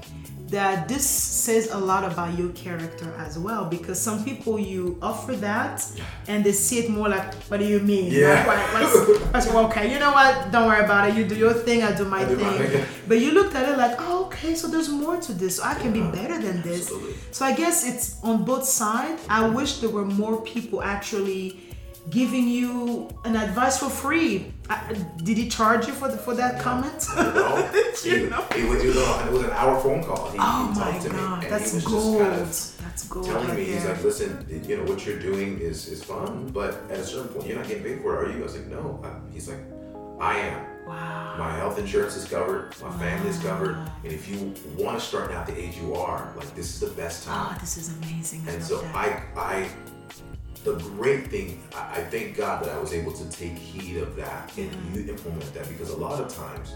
that this says a lot about your character as well, because some people you offer that and they see it more like, what do you mean? Yeah. Like, what- what's- what's- okay, you know what? Don't worry about it. You do your thing, I do my I do my thing. thing. But you looked at it like, oh, okay, so there's more to this. So I can Yeah. be better than this. Absolutely. So I guess it's on both sides. I wish there were more people actually giving you an advice for free. I, did he charge you for the, for that comment? No, You he, know? he was, he was on, it was an hour phone call. He, oh he my talked to me, god, and that's he was gold. just kind of that's gold. telling right me, he's like, listen, you know, what you're doing is, is fun, but at a certain point, you're not getting paid for it, are you? I was like, no. I- He's like, I am. wow. My health insurance is covered, my family is covered, and if you want to start out the age you are, like, this is the best time. Oh, time. this is amazing. I and so that. I, I, the great thing, I, I thank God that I was able to take heed of that and Mm-hmm. implement that because a lot of times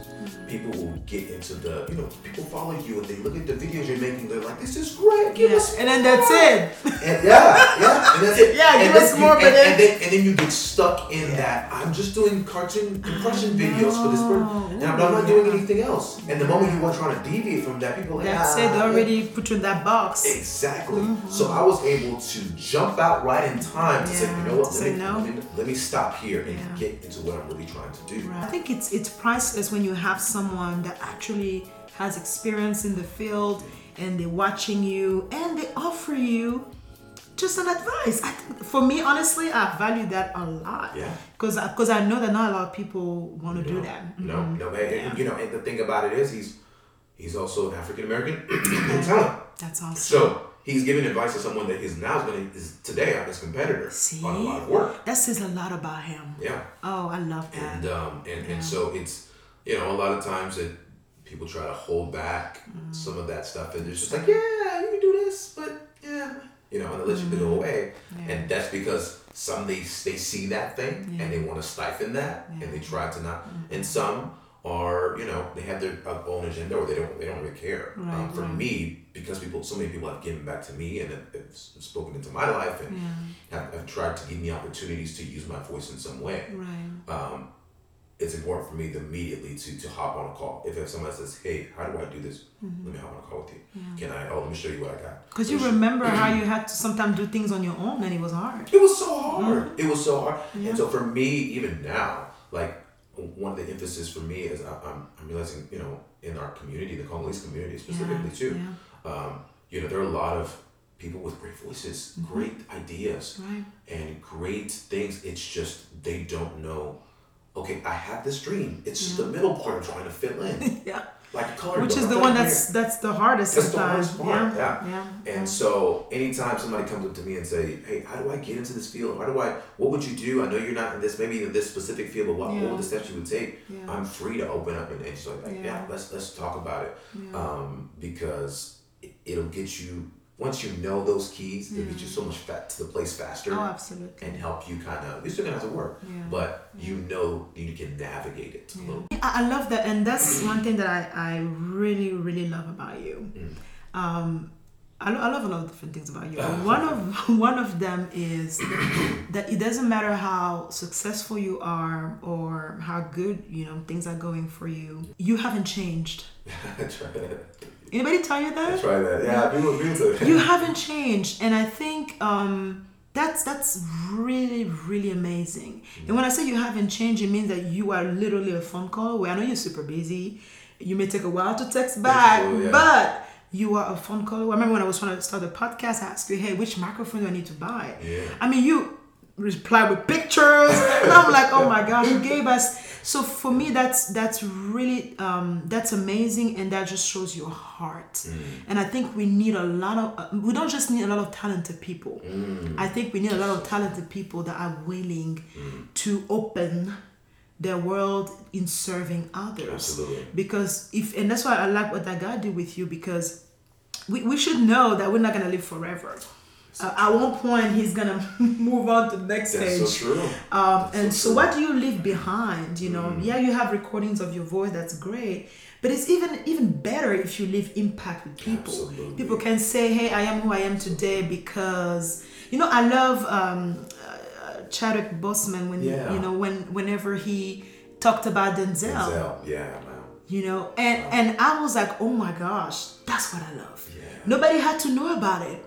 people will get into the, you know, people follow you and they look at the videos you're making, they're like, this is great, give Yeah, us and then that's it. and yeah, yeah, and that's it. Yeah, and give us more, but and, then- and then and then you get stuck in that. I'm just doing cartoon impression videos for this person, and I'm not doing anything else. And the moment you are trying to deviate from that, people like, That's ah, it. They already put you in that box. Exactly. So I was able to jump out right in time to say, you know what, let me, no. let me let me stop here and Yeah. get into what I'm really trying to do. Right. I think it's it's priceless when you have someone that actually has experience in the field and they're watching you and they offer you just an advice. I think for me, honestly, I value that a lot. Yeah. Because because I know that not a lot of people want to do that. No, Mhm. no, and, and, you know, and the thing about it is, he's he's also an African American talent. That's awesome. So he's giving advice to someone that is now going to is today on his competitor See? on a lot of work. that says a lot about him. Yeah, Oh, I love that. and um, and and so it's you know a lot of times that people try to hold back Mm. some of that stuff, and it's just like yeah, you can do this, but yeah, you know, and they let you Mm. go away, Yeah. and that's because some they they see that thing Yeah. and they want to stifle that, and they try to not, Mm-hmm. and some are you know they have their own agenda or they don't they don't really care. um, for right. me, because people so many people have given back to me and have, have spoken into my life and have, have tried to give me opportunities to use my voice in some way Right. um, it's important for me to immediately to, to hop on a call. If, if somebody says, hey, how do I do this? Let me hop on a call with you. Can I, oh, let me show you what I got. Because you Let me show- remember how you had to sometimes do things on your own and it was hard. It was so hard. It was so hard. Mm-hmm. Yeah. And so for me, even now, like one of the emphasis for me is I, I'm, I'm realizing, you know, in our community, the Congolese community specifically too, Yeah. um, you know, there are a lot of people with great voices, great ideas, Right. and great things. It's just they don't know. Okay, I have this dream. It's just the middle part I'm trying to fill in, Yeah. Like. Which book. is the one that's here. that's the hardest That's the sometimes. hardest part, yeah. yeah. Yeah. And so, anytime somebody comes up to me and say, "Hey, how do I get into this field? How do I? What would you do? I know you're not in this, maybe in this specific field, but what, Yeah. what the steps you would take?" Yeah. I'm free to open up and, and just like, yeah. Yeah. let's let's talk about it, um, because it, it'll get you once you know those keys, it'll get you so much fat to the place faster oh, absolutely. and help you kind of. You're still gonna have to work, Yeah. but you know you can navigate it a little. Yeah, I I love that, and that's one thing that I, I really really love about you. Mm. Um, I, I love a lot of different things about you. One of one of them is that it doesn't matter how successful you are or how good you know things are going for you. You haven't changed. Anybody tell you that? Try that. Yeah, people people you haven't changed and i think um that's that's really really amazing and when i say you haven't changed it means that you are literally a phone call away i know you're super busy you may take a while to text back true, yeah. but you are a phone call i remember when i was trying to start the podcast i asked you hey which microphone do i need to buy Yeah. i mean you reply with pictures. And i'm like oh my god you gave us? So for me that's that's really um, that's amazing. And that just shows your heart. And i think we need a lot of uh, we don't just need a lot of talented people. I think we need a lot of talented people that are willing to open their world in serving others. Absolutely. because if and that's why i like what that god did with you because we, we should know that we're not gonna live forever uh, at one point he's gonna move on to the next That's stage so true. um, and so so, true. what do you leave behind? You know, yeah, you have recordings of your voice. That's great. But it's even even better if you leave impact with people. Absolutely. People can say, "Hey, I am who I am today because you know I love um, uh, Chadwick Boseman when Yeah. you know when whenever he talked about Denzel, Denzel. Yeah, wow. you know, and and I was like, oh my gosh, that's what I love. Yeah. Nobody had to know about it,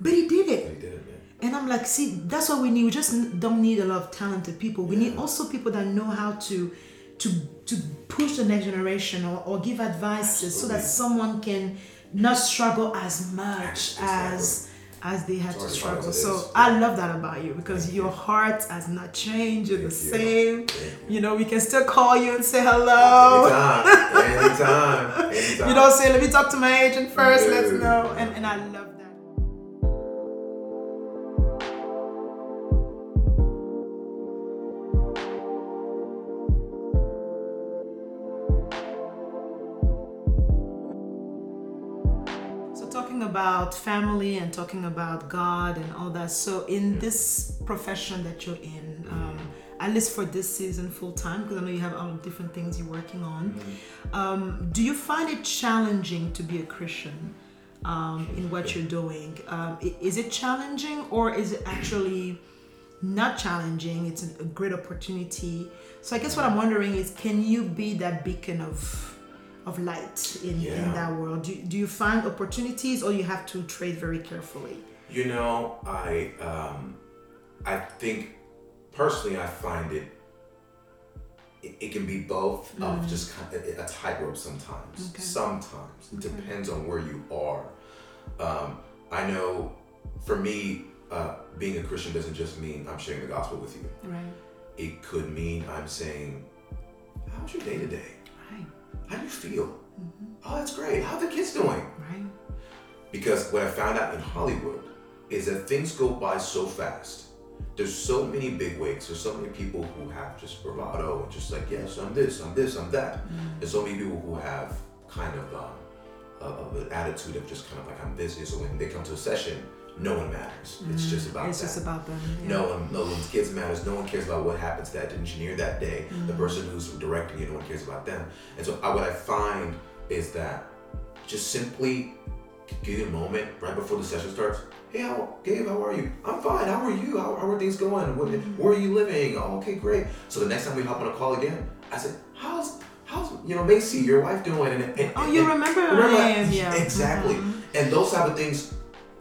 but he did it. He did it, man. And I'm like, see, that's what we need. We just don't need a lot of talented people. We need also people that know how to to to push the next generation or, or give advices so that someone can not struggle as much Exactly. as as they had to struggle. So. I love that about you because Thank your you. heart has not changed. You're the Thank you. same. Thank You know, we can still call you and say hello. Anytime. Anytime. Anytime. You don't say, let me talk to my agent first, let's know. And, and I love about family and talking about God and all that. So in this profession that you're in, um, at least for this season full time, because I know you have all different things you're working on. Um, do you find it challenging to be a Christian um, in what you're doing? Um, is it challenging or is it actually not challenging? It's a great opportunity. So I guess what I'm wondering is, can you be that beacon of of light in, in that world? Do, do you find opportunities or you have to trade very carefully? You know, I um, I think personally, I find it. It, it can be both of just kind of a tightrope sometimes. Mm. Okay. Sometimes it depends on where you are. Um, I know, for me, uh, being a Christian doesn't just mean I'm sharing the gospel with you. Right. It could mean I'm saying, "How's your day today? Right. How do you feel? Oh, that's great. How are the kids doing?" Right. Because what I found out in Hollywood is that things go by so fast. There's so many big wigs. There's so many people who have just bravado and just like, yes, I'm this, I'm this, I'm that. There's so many people who have kind of um, a, of an attitude of just kind of like I'm busy. So when they come to a session, no one matters. It's just about It's just about them. yeah. No one, no one's kids matters. No one cares about what happened to that engineer that day. The Mm. person who's directing it, no one cares about them. And so, I, what I find is that just simply give you a moment right before the session starts. Hey, how, Gabe, how are you? I'm fine. How are you? How, how are things going? Where, Mm. where are you living? Oh, okay, great. So the next time we hop on a call again, I said, how's how's you know Macy, your wife doing? And, and, Oh, and- you remember remember that? yeah. Exactly. Mhm. And those type of things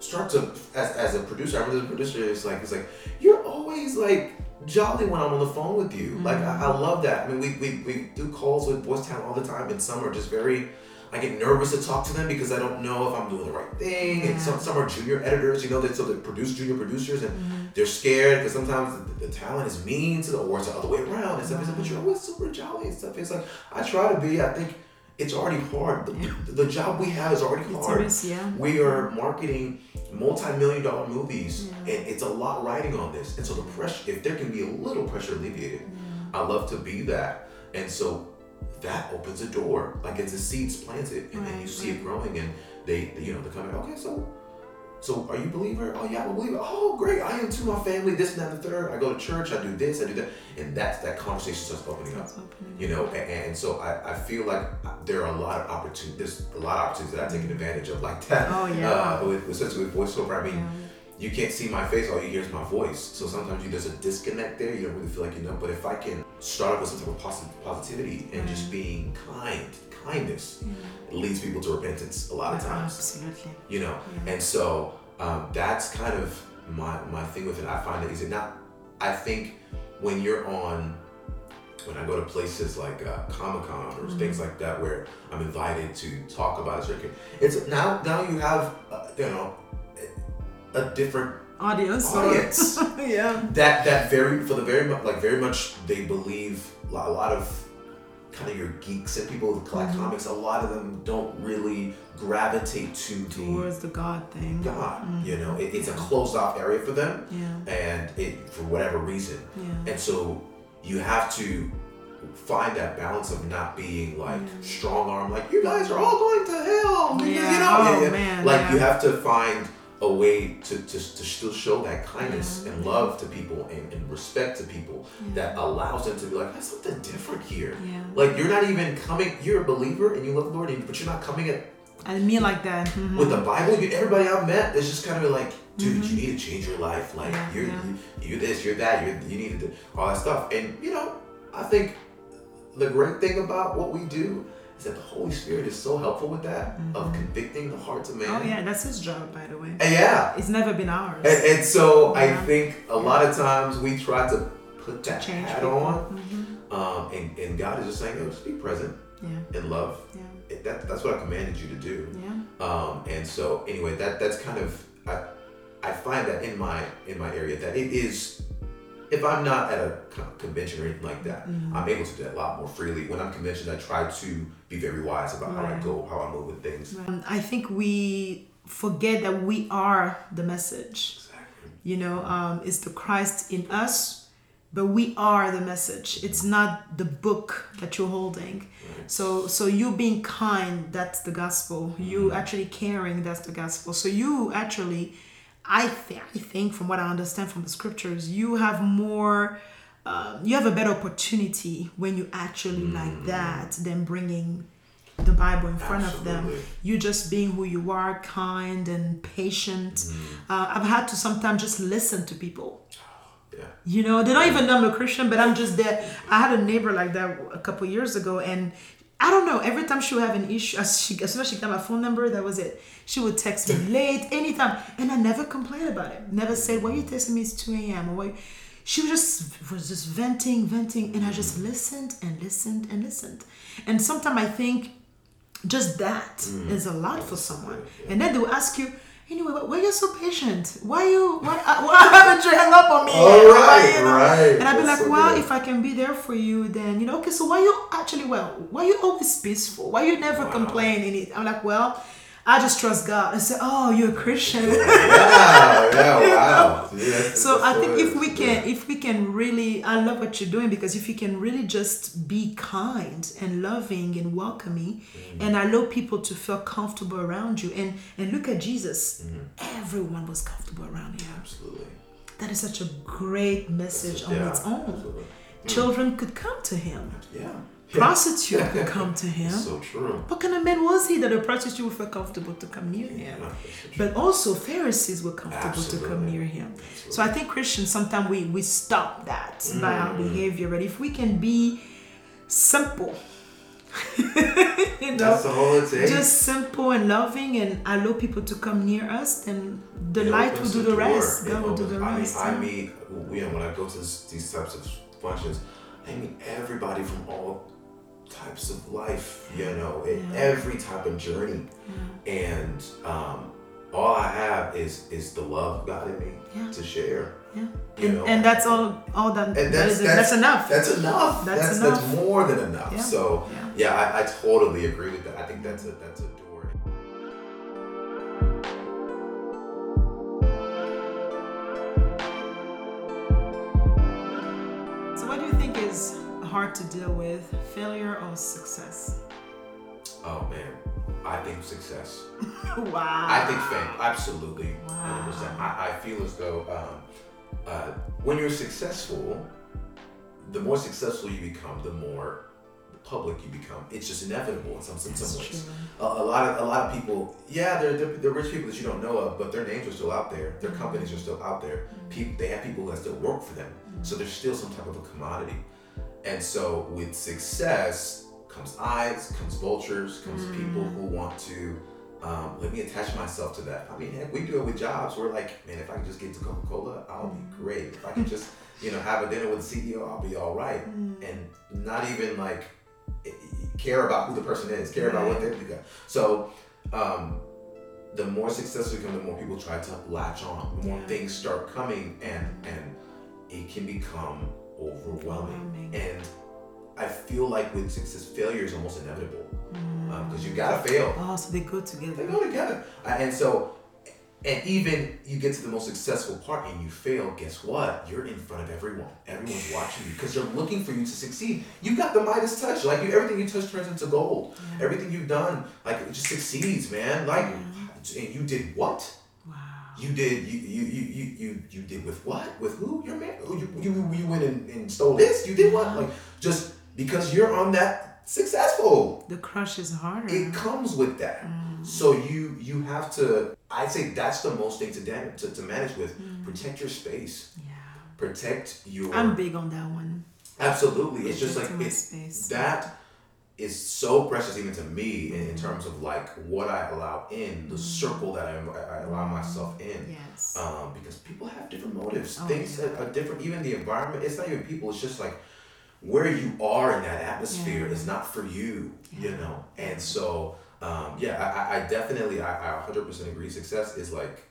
start to as, as a producer, I remember the producer is like, it's like, you're always like jolly when I'm on the phone with you. Like I, I love that. I mean we, we we do calls with Boys Town all the time and some are just very I get nervous to talk to them because I don't know if I'm doing the right thing. Yeah. And some some are junior editors, you know, they so they produce junior producers and Mm-hmm. they're scared because sometimes the, the talent is mean to the or it's the other way around and stuff. Like, but you're always super jolly and stuff. It's like I try to be. I think it's already hard. The, the, the job we have is already hard. always- yeah. We are marketing multi-million dollar movies, Yeah. and it's a lot riding on this. And so the pressure, if there can be a little pressure alleviated, mm. I love to be that. And so that opens a door, like it's a seeds planted, and then you Right, see it growing, and they, they, you know, they come in. Okay, so, so are you a believer? Oh yeah, I'm a believer. Oh great, I am too. My family, this and that, and the third. I go to church. I do this. I do that, and that's that conversation starts opening up opening. you know and, and so I, I feel like there are a lot of opportunities there's a lot of opportunities that I've taken advantage of like that Oh, yeah. uh, with, especially with voiceover I mean Yeah. you can't see my face all you hear is my voice so sometimes you, there's a disconnect there you don't really feel like you know but if I can start off with some type of posi- positivity and just being kind kindness it leads people to repentance a lot of times Absolutely. you know Yeah. and so um, that's kind of my my thing with it i find it easy not i think when you're on when i go to places like uh, comic-con or Mm-hmm. things like that where i'm invited to talk about a certain it's now now you have uh, you know a different Audience. audience yeah. that that very for the very much like very much they believe a lot of kind of your geeks and people who collect Mm-hmm. comics a lot of them don't really gravitate to the Towards the God thing. God. You know, it, it's a closed off area for them, Yeah. and it for whatever reason, Yeah. and so you have to find that balance of not being like strong arm, like you guys are all going to hell, because, Yeah. you know, Oh, yeah, yeah. man, like yeah. you have to find a way to, to, to still show that kindness Yeah. and love to people and, and respect to people Yeah. that allows them to be like, there's something different here. Yeah. Like you're not even coming. You're a believer and you love the Lord, but you're not coming at I mean like that. Mhm. with the Bible, you, everybody I've met is just kind of like, dude, you need to change your life. Like you're. You, you're this, you're that, you're, you need to do all that stuff. And you know, I think the great thing about what we do that the Holy Spirit is so helpful with that of convicting the hearts of man. Oh yeah, that's his job, by the way. And yeah. It's never been ours. And, and so I think a lot of times we try to put that Change hat people. on, Mhm. um, and, and God is just saying, yo, just be present Yeah. in love. Yeah. It, that, that's what I commanded you to do. Yeah. Um, and so anyway, that that's kind of I, I find that in my in my area that it is if I'm not at a convention or anything like that, Mm-hmm. I'm able to do that a lot more freely. When I'm convention, I try to be very wise about how I go, how I move with things. Um, I think we forget that we are the message. Exactly. You know, um, it's the Christ in us, but we are the message. It's not the book that you're holding. So, so you being kind, that's the gospel. You actually caring, that's the gospel. So you actually, I think, I think from what I understand from the scriptures, you have more. Um, you have a better opportunity when you actually like that than bringing the Bible in front of them. You just being who you are, kind and patient. Mm-hmm. Uh, I've had to sometimes just listen to people. Yeah. You know, they don't even know I'm a Christian, but I'm just there. I had a neighbor like that a couple years ago, and I don't know. Every time she would have an issue, as, she, as soon as she got my phone number, that was it. She would text me late, anytime, and I never complained about it. Never said, "Why you texting me? It's two a.m." or why. She was just was just venting, venting, and I just mm. listened and listened and listened. And sometimes I think just that mm. is a lot for someone. And then they will ask you, anyway, why are you so patient? Why you why, uh, why haven't you hung up on me? All right, you know? right. And I'd be That's like, so well, good. if I can be there for you, then you know, okay. So why you actually well? Why you always peaceful? Why you never complain? And it, I'm like, well, I just trust God. I said, oh, you're a Christian. Yeah, yeah, wow. Yeah, that's- So that's I think if we can, if we can really, I love what you're doing because if you can really just be kind and loving and welcoming, mm-hmm. and allow people to feel comfortable around you, and and look at Jesus, mm-hmm. everyone was comfortable around him. Absolutely. That is such a great message on Yeah, its own. absolutely. Mm. Children could come to him. Yeah. Prostitute could come to him. So true. What kind of man was he that a prostitute would feel comfortable to come near him? Yeah. But also Pharisees were comfortable to come near him. So I think Christians sometimes we we stop that by our Mm. behavior. But if we can be simple, you know, That's all it takes. just simple and loving and allow people to come near us, then the It light will do the door. rest. It God will do opens- the I rest. mean, I yeah. you know, when I go to this, these types of functions, I mean, everybody from all types of life, you know, in Yeah. every type of journey. And um, all I have is is the love of God in me Yeah. to share. Yeah. And, and that's all all that, and that that's, is- that's, that's enough. That's enough. That's That's enough. that's more than enough. Yeah. So Yeah. yeah, I, I totally agree with that. I think that's a that's a hard to deal with, failure or success? Oh man, I think success. wow. I think fame, absolutely, Wow. 100%. I, I feel as though um, uh, when you're successful, the more successful you become, the more public you become. It's just inevitable in some, in some ways. A, a lot of a lot of people, yeah, they're, they're, they're rich people that you don't know of, but their names are still out there. Their companies are still out there. People, they have people that still work for them, so there's still some type of a commodity. And so with success comes eyes, comes vultures, comes people who want to. Um, let me attach myself to that. I mean, heck, we do it with jobs. We're like, man, if I can just get to Coca Cola, I'll be great. If I can just, you know, have a dinner with the CEO, I'll be all right. And not even like care about who the person is, care about what they've got. So, um, the more successful you become, the more people try to latch on. The more Yeah. things start coming, and and it can become overwhelming. Overwhelming. And I feel like with success, failure is almost inevitable mm. um, because you gotta fail. Oh, so they go together. They go together. And so, and even you get to the most successful part and you fail, guess what? You're in front of everyone. Everyone's watching you because they're looking for you to succeed. You got the Midas touch. Like you, everything you touch turns into gold. Everything you've done, like it just succeeds, man. Like, and you did what? You did you you you you you, did with what? With who? Your man? You you, you went and, and stole this? You did what? Like just because you're on that successful The crush is harder. it comes with that. Mm. So you you have to. I'd say that's the most thing to damage to, to manage with. Mm. Protect your space. yeah. Protect your. I'm big on that one. absolutely. It's just like it's space. that is so precious even to me in, in terms of like what I allow in the circle that I, I allow myself in. Yes. Um, because people have different motives. Oh, Things yeah. are different. Even the environment. It's not even people. It's just like where you are in that atmosphere Yeah. is not for you. You know. And so, um, yeah, I, I- definitely, I, I 100% agree. Success is like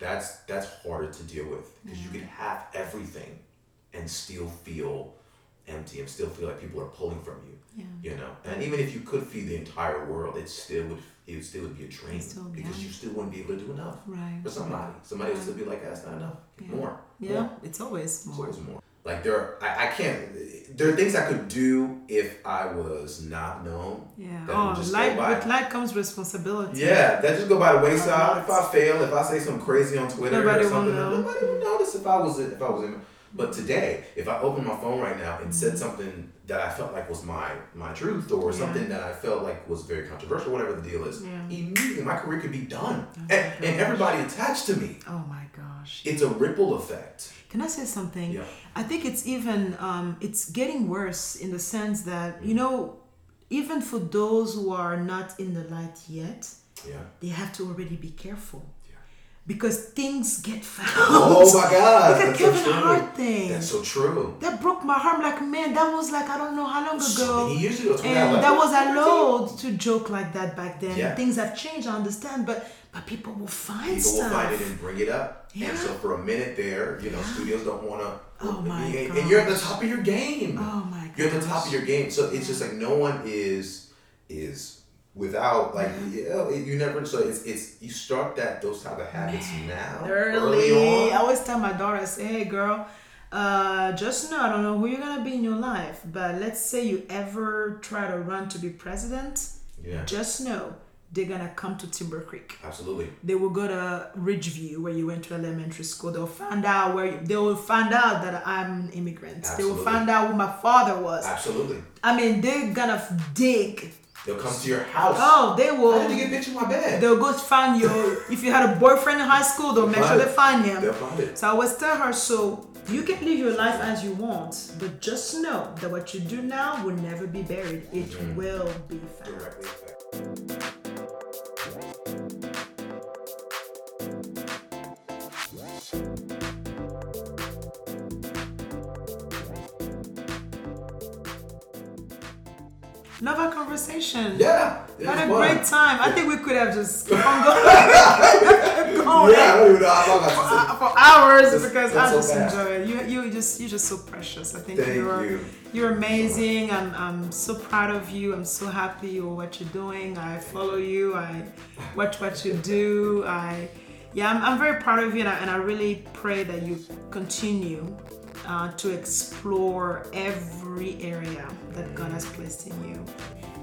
that's that's harder to deal with because you can have everything and still feel empty and still feel like people are pulling from you. Yeah. You know, and even if you could feed the entire world, it still would it would still would be a drain still- because yeah. you still wouldn't be able to do enough Right. for somebody. Somebody would still be like, that's not enough. Yeah. More. Yeah. More. It's always It's more. always more. Like there, are, I, I can't. There are things I could do if I was not known. Yeah. Oh, just go life, by. with life comes responsibility. Yeah, that just go by the wayside. If I fail, if I say something crazy on Twitter Nobody or will something, know. nobody would notice if I was if I was in. But today, if I opened my phone right now and said something that I felt like was my my truth or Yeah. something that I felt like was very controversial, whatever the deal is, Yeah. immediately my career could be done, Oh and, and everybody attached to me. Oh my gosh. It's a ripple effect. Can I say something? Yeah. I think it's even um, it's getting worse in the sense that you know, even for those who are not in the light yet, Yeah. they have to already be careful. Because things get found. Oh my God! Look at Kevin so. Hart thing. That's so true. that broke my heart. Like, man, that was like I don't know how long So ago. many years ago, it's when I and left that was allowed to joke like that back then. Yeah. Things have changed, I understand, but but people will find People stuff. will find it and bring it up. Yeah. And so for a minute there, you know, studios don't want to. Oh my and, and you're at the top of your game. oh my god. You're at the top of your game. So it's just like no one is is without like you know you never. So it's it's you start that those type of habits now early. early I always tell my daughter, I say, hey girl, uh, just know I don't know who you're gonna be in your life, but let's say you ever try to run to be president, Yeah, just know they're gonna come to Timber Creek. absolutely. They will go to Ridgeview where you went to elementary school. They'll find out where you, they will find out that I'm an immigrant. They will find out who my father was. Absolutely. I mean, they're gonna dig. They'll come to your house. Oh, they will. How did you get bitch in my bed? They'll go find your. If you had a boyfriend in high school, they'll make sure they find him. They'll find it. So I always tell her, so you can live your life as you want, but just know that what you do now will never be buried. It Mm-hmm. will be found. Another conversation. Yeah. Had a fun. great time. I think we could have just kept on going, going Yeah, I don't even know how long I just for hours That's- because I just fast. enjoy it. You you just you're just so precious. I think Thank you're you. you're amazing. I'm I'm so proud of you. I'm so happy with what you're doing. I follow you. I watch what you do. I yeah, I'm, I'm very proud of you, and I, and I really pray that you continue uh, to explore every area that God has placed in you.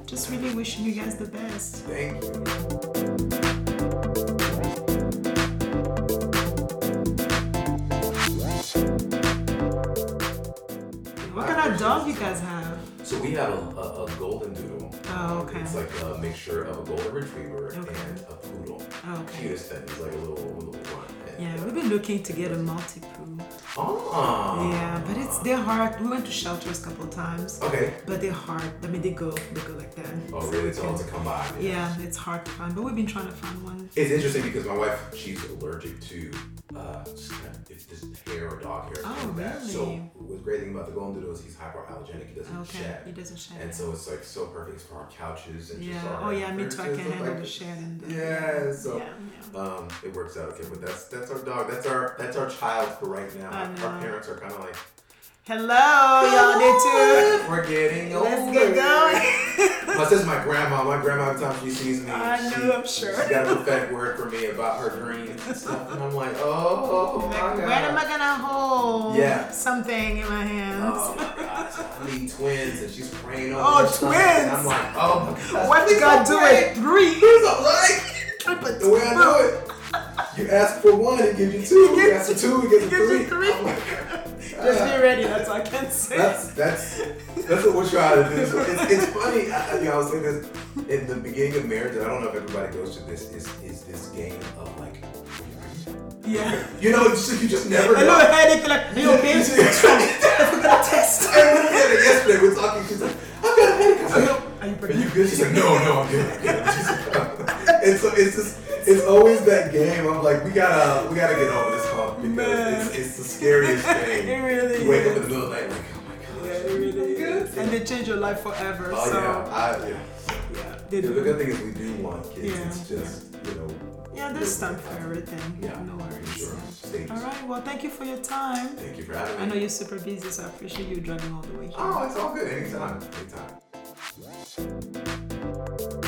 Just really wishing you guys the best. Thank you. What kind of dog you guys have? So we have a, a, a golden doodle. Oh, okay. It's like a mixture of a golden retriever Okay. and a poodle. Oh, okay. Cutest thing. He's like a little little one. Yeah, we've been looking to get a Maltipoo. Oh. Ah. Yeah, but it's they're hard. We went to shelters a couple times, Okay. but they're hard. I mean, they go they go like that. Oh, really? It's all to come by. Yeah, it's hard to find, but we've been trying to find one. It's interesting because my wife, she's allergic to uh, just it's just hair or dog hair. Oh, like that. So really? what's great thing about the golden doodle is he's hypoallergenic. He doesn't Okay, shed. he doesn't shed. And so it's like so perfect for our couches and just yeah. our Oh yeah, me too. I can and handle stuff the like- shed and the, Yeah, so yeah, yeah. um, it works out okay. But that's that's our dog. That's our that's our child for right now. Our, parents are kind of like, Hello, y'all did too. we're getting older. Let's get going. Plus, this is my grandma. My grandma, every time she sees me, I she, know, I'm sure. She got a prophetic word for me about her dreams and stuff, and I'm like, oh, my Like, God. when am I gonna hold Yeah. something in my hands? Oh my gosh, I need twins, and she's praying over Oh, twins. I'm like, oh my gosh. what you gotta don't do it three? Don't, right? Triple The way I do it, you ask for one, it gives you two. You ask for two, it gives you Gives you three. three. Oh my God. Just uh, be ready. That's all I can say. That's that's that's what we're trying to do. So it's, it's funny. I, I- I was saying this in the beginning of marriage, and I don't know if everybody goes through this. Is is this game of like, yeah. you know, it's just, you just never I know know. a headache. Like, you okay? Wrong? We're gonna test. And we had it yesterday. We're talking. She's like, I've got a headache. I was like, Are you Are you good? She's like, no, no, I'm good. I'm good. She's like, and so it's just, it's always that game. I'm like, we gotta, we gotta get over this hump because Man. it's, it's the scariest thing. It really You wake up in the middle of the night like, oh my gosh. Yeah, it really is. And they change your life forever. Oh so yeah, I, yeah. yeah, they The do. good thing is we do want kids. Yeah. It's just, you know. Yeah, there's time for everything. Yeah, no worries. Sure. All right. Well, thank you for your time. Thank you for having me. I know you're super busy, so I appreciate you driving all the way here. Oh, it's all good. Anytime. Anytime.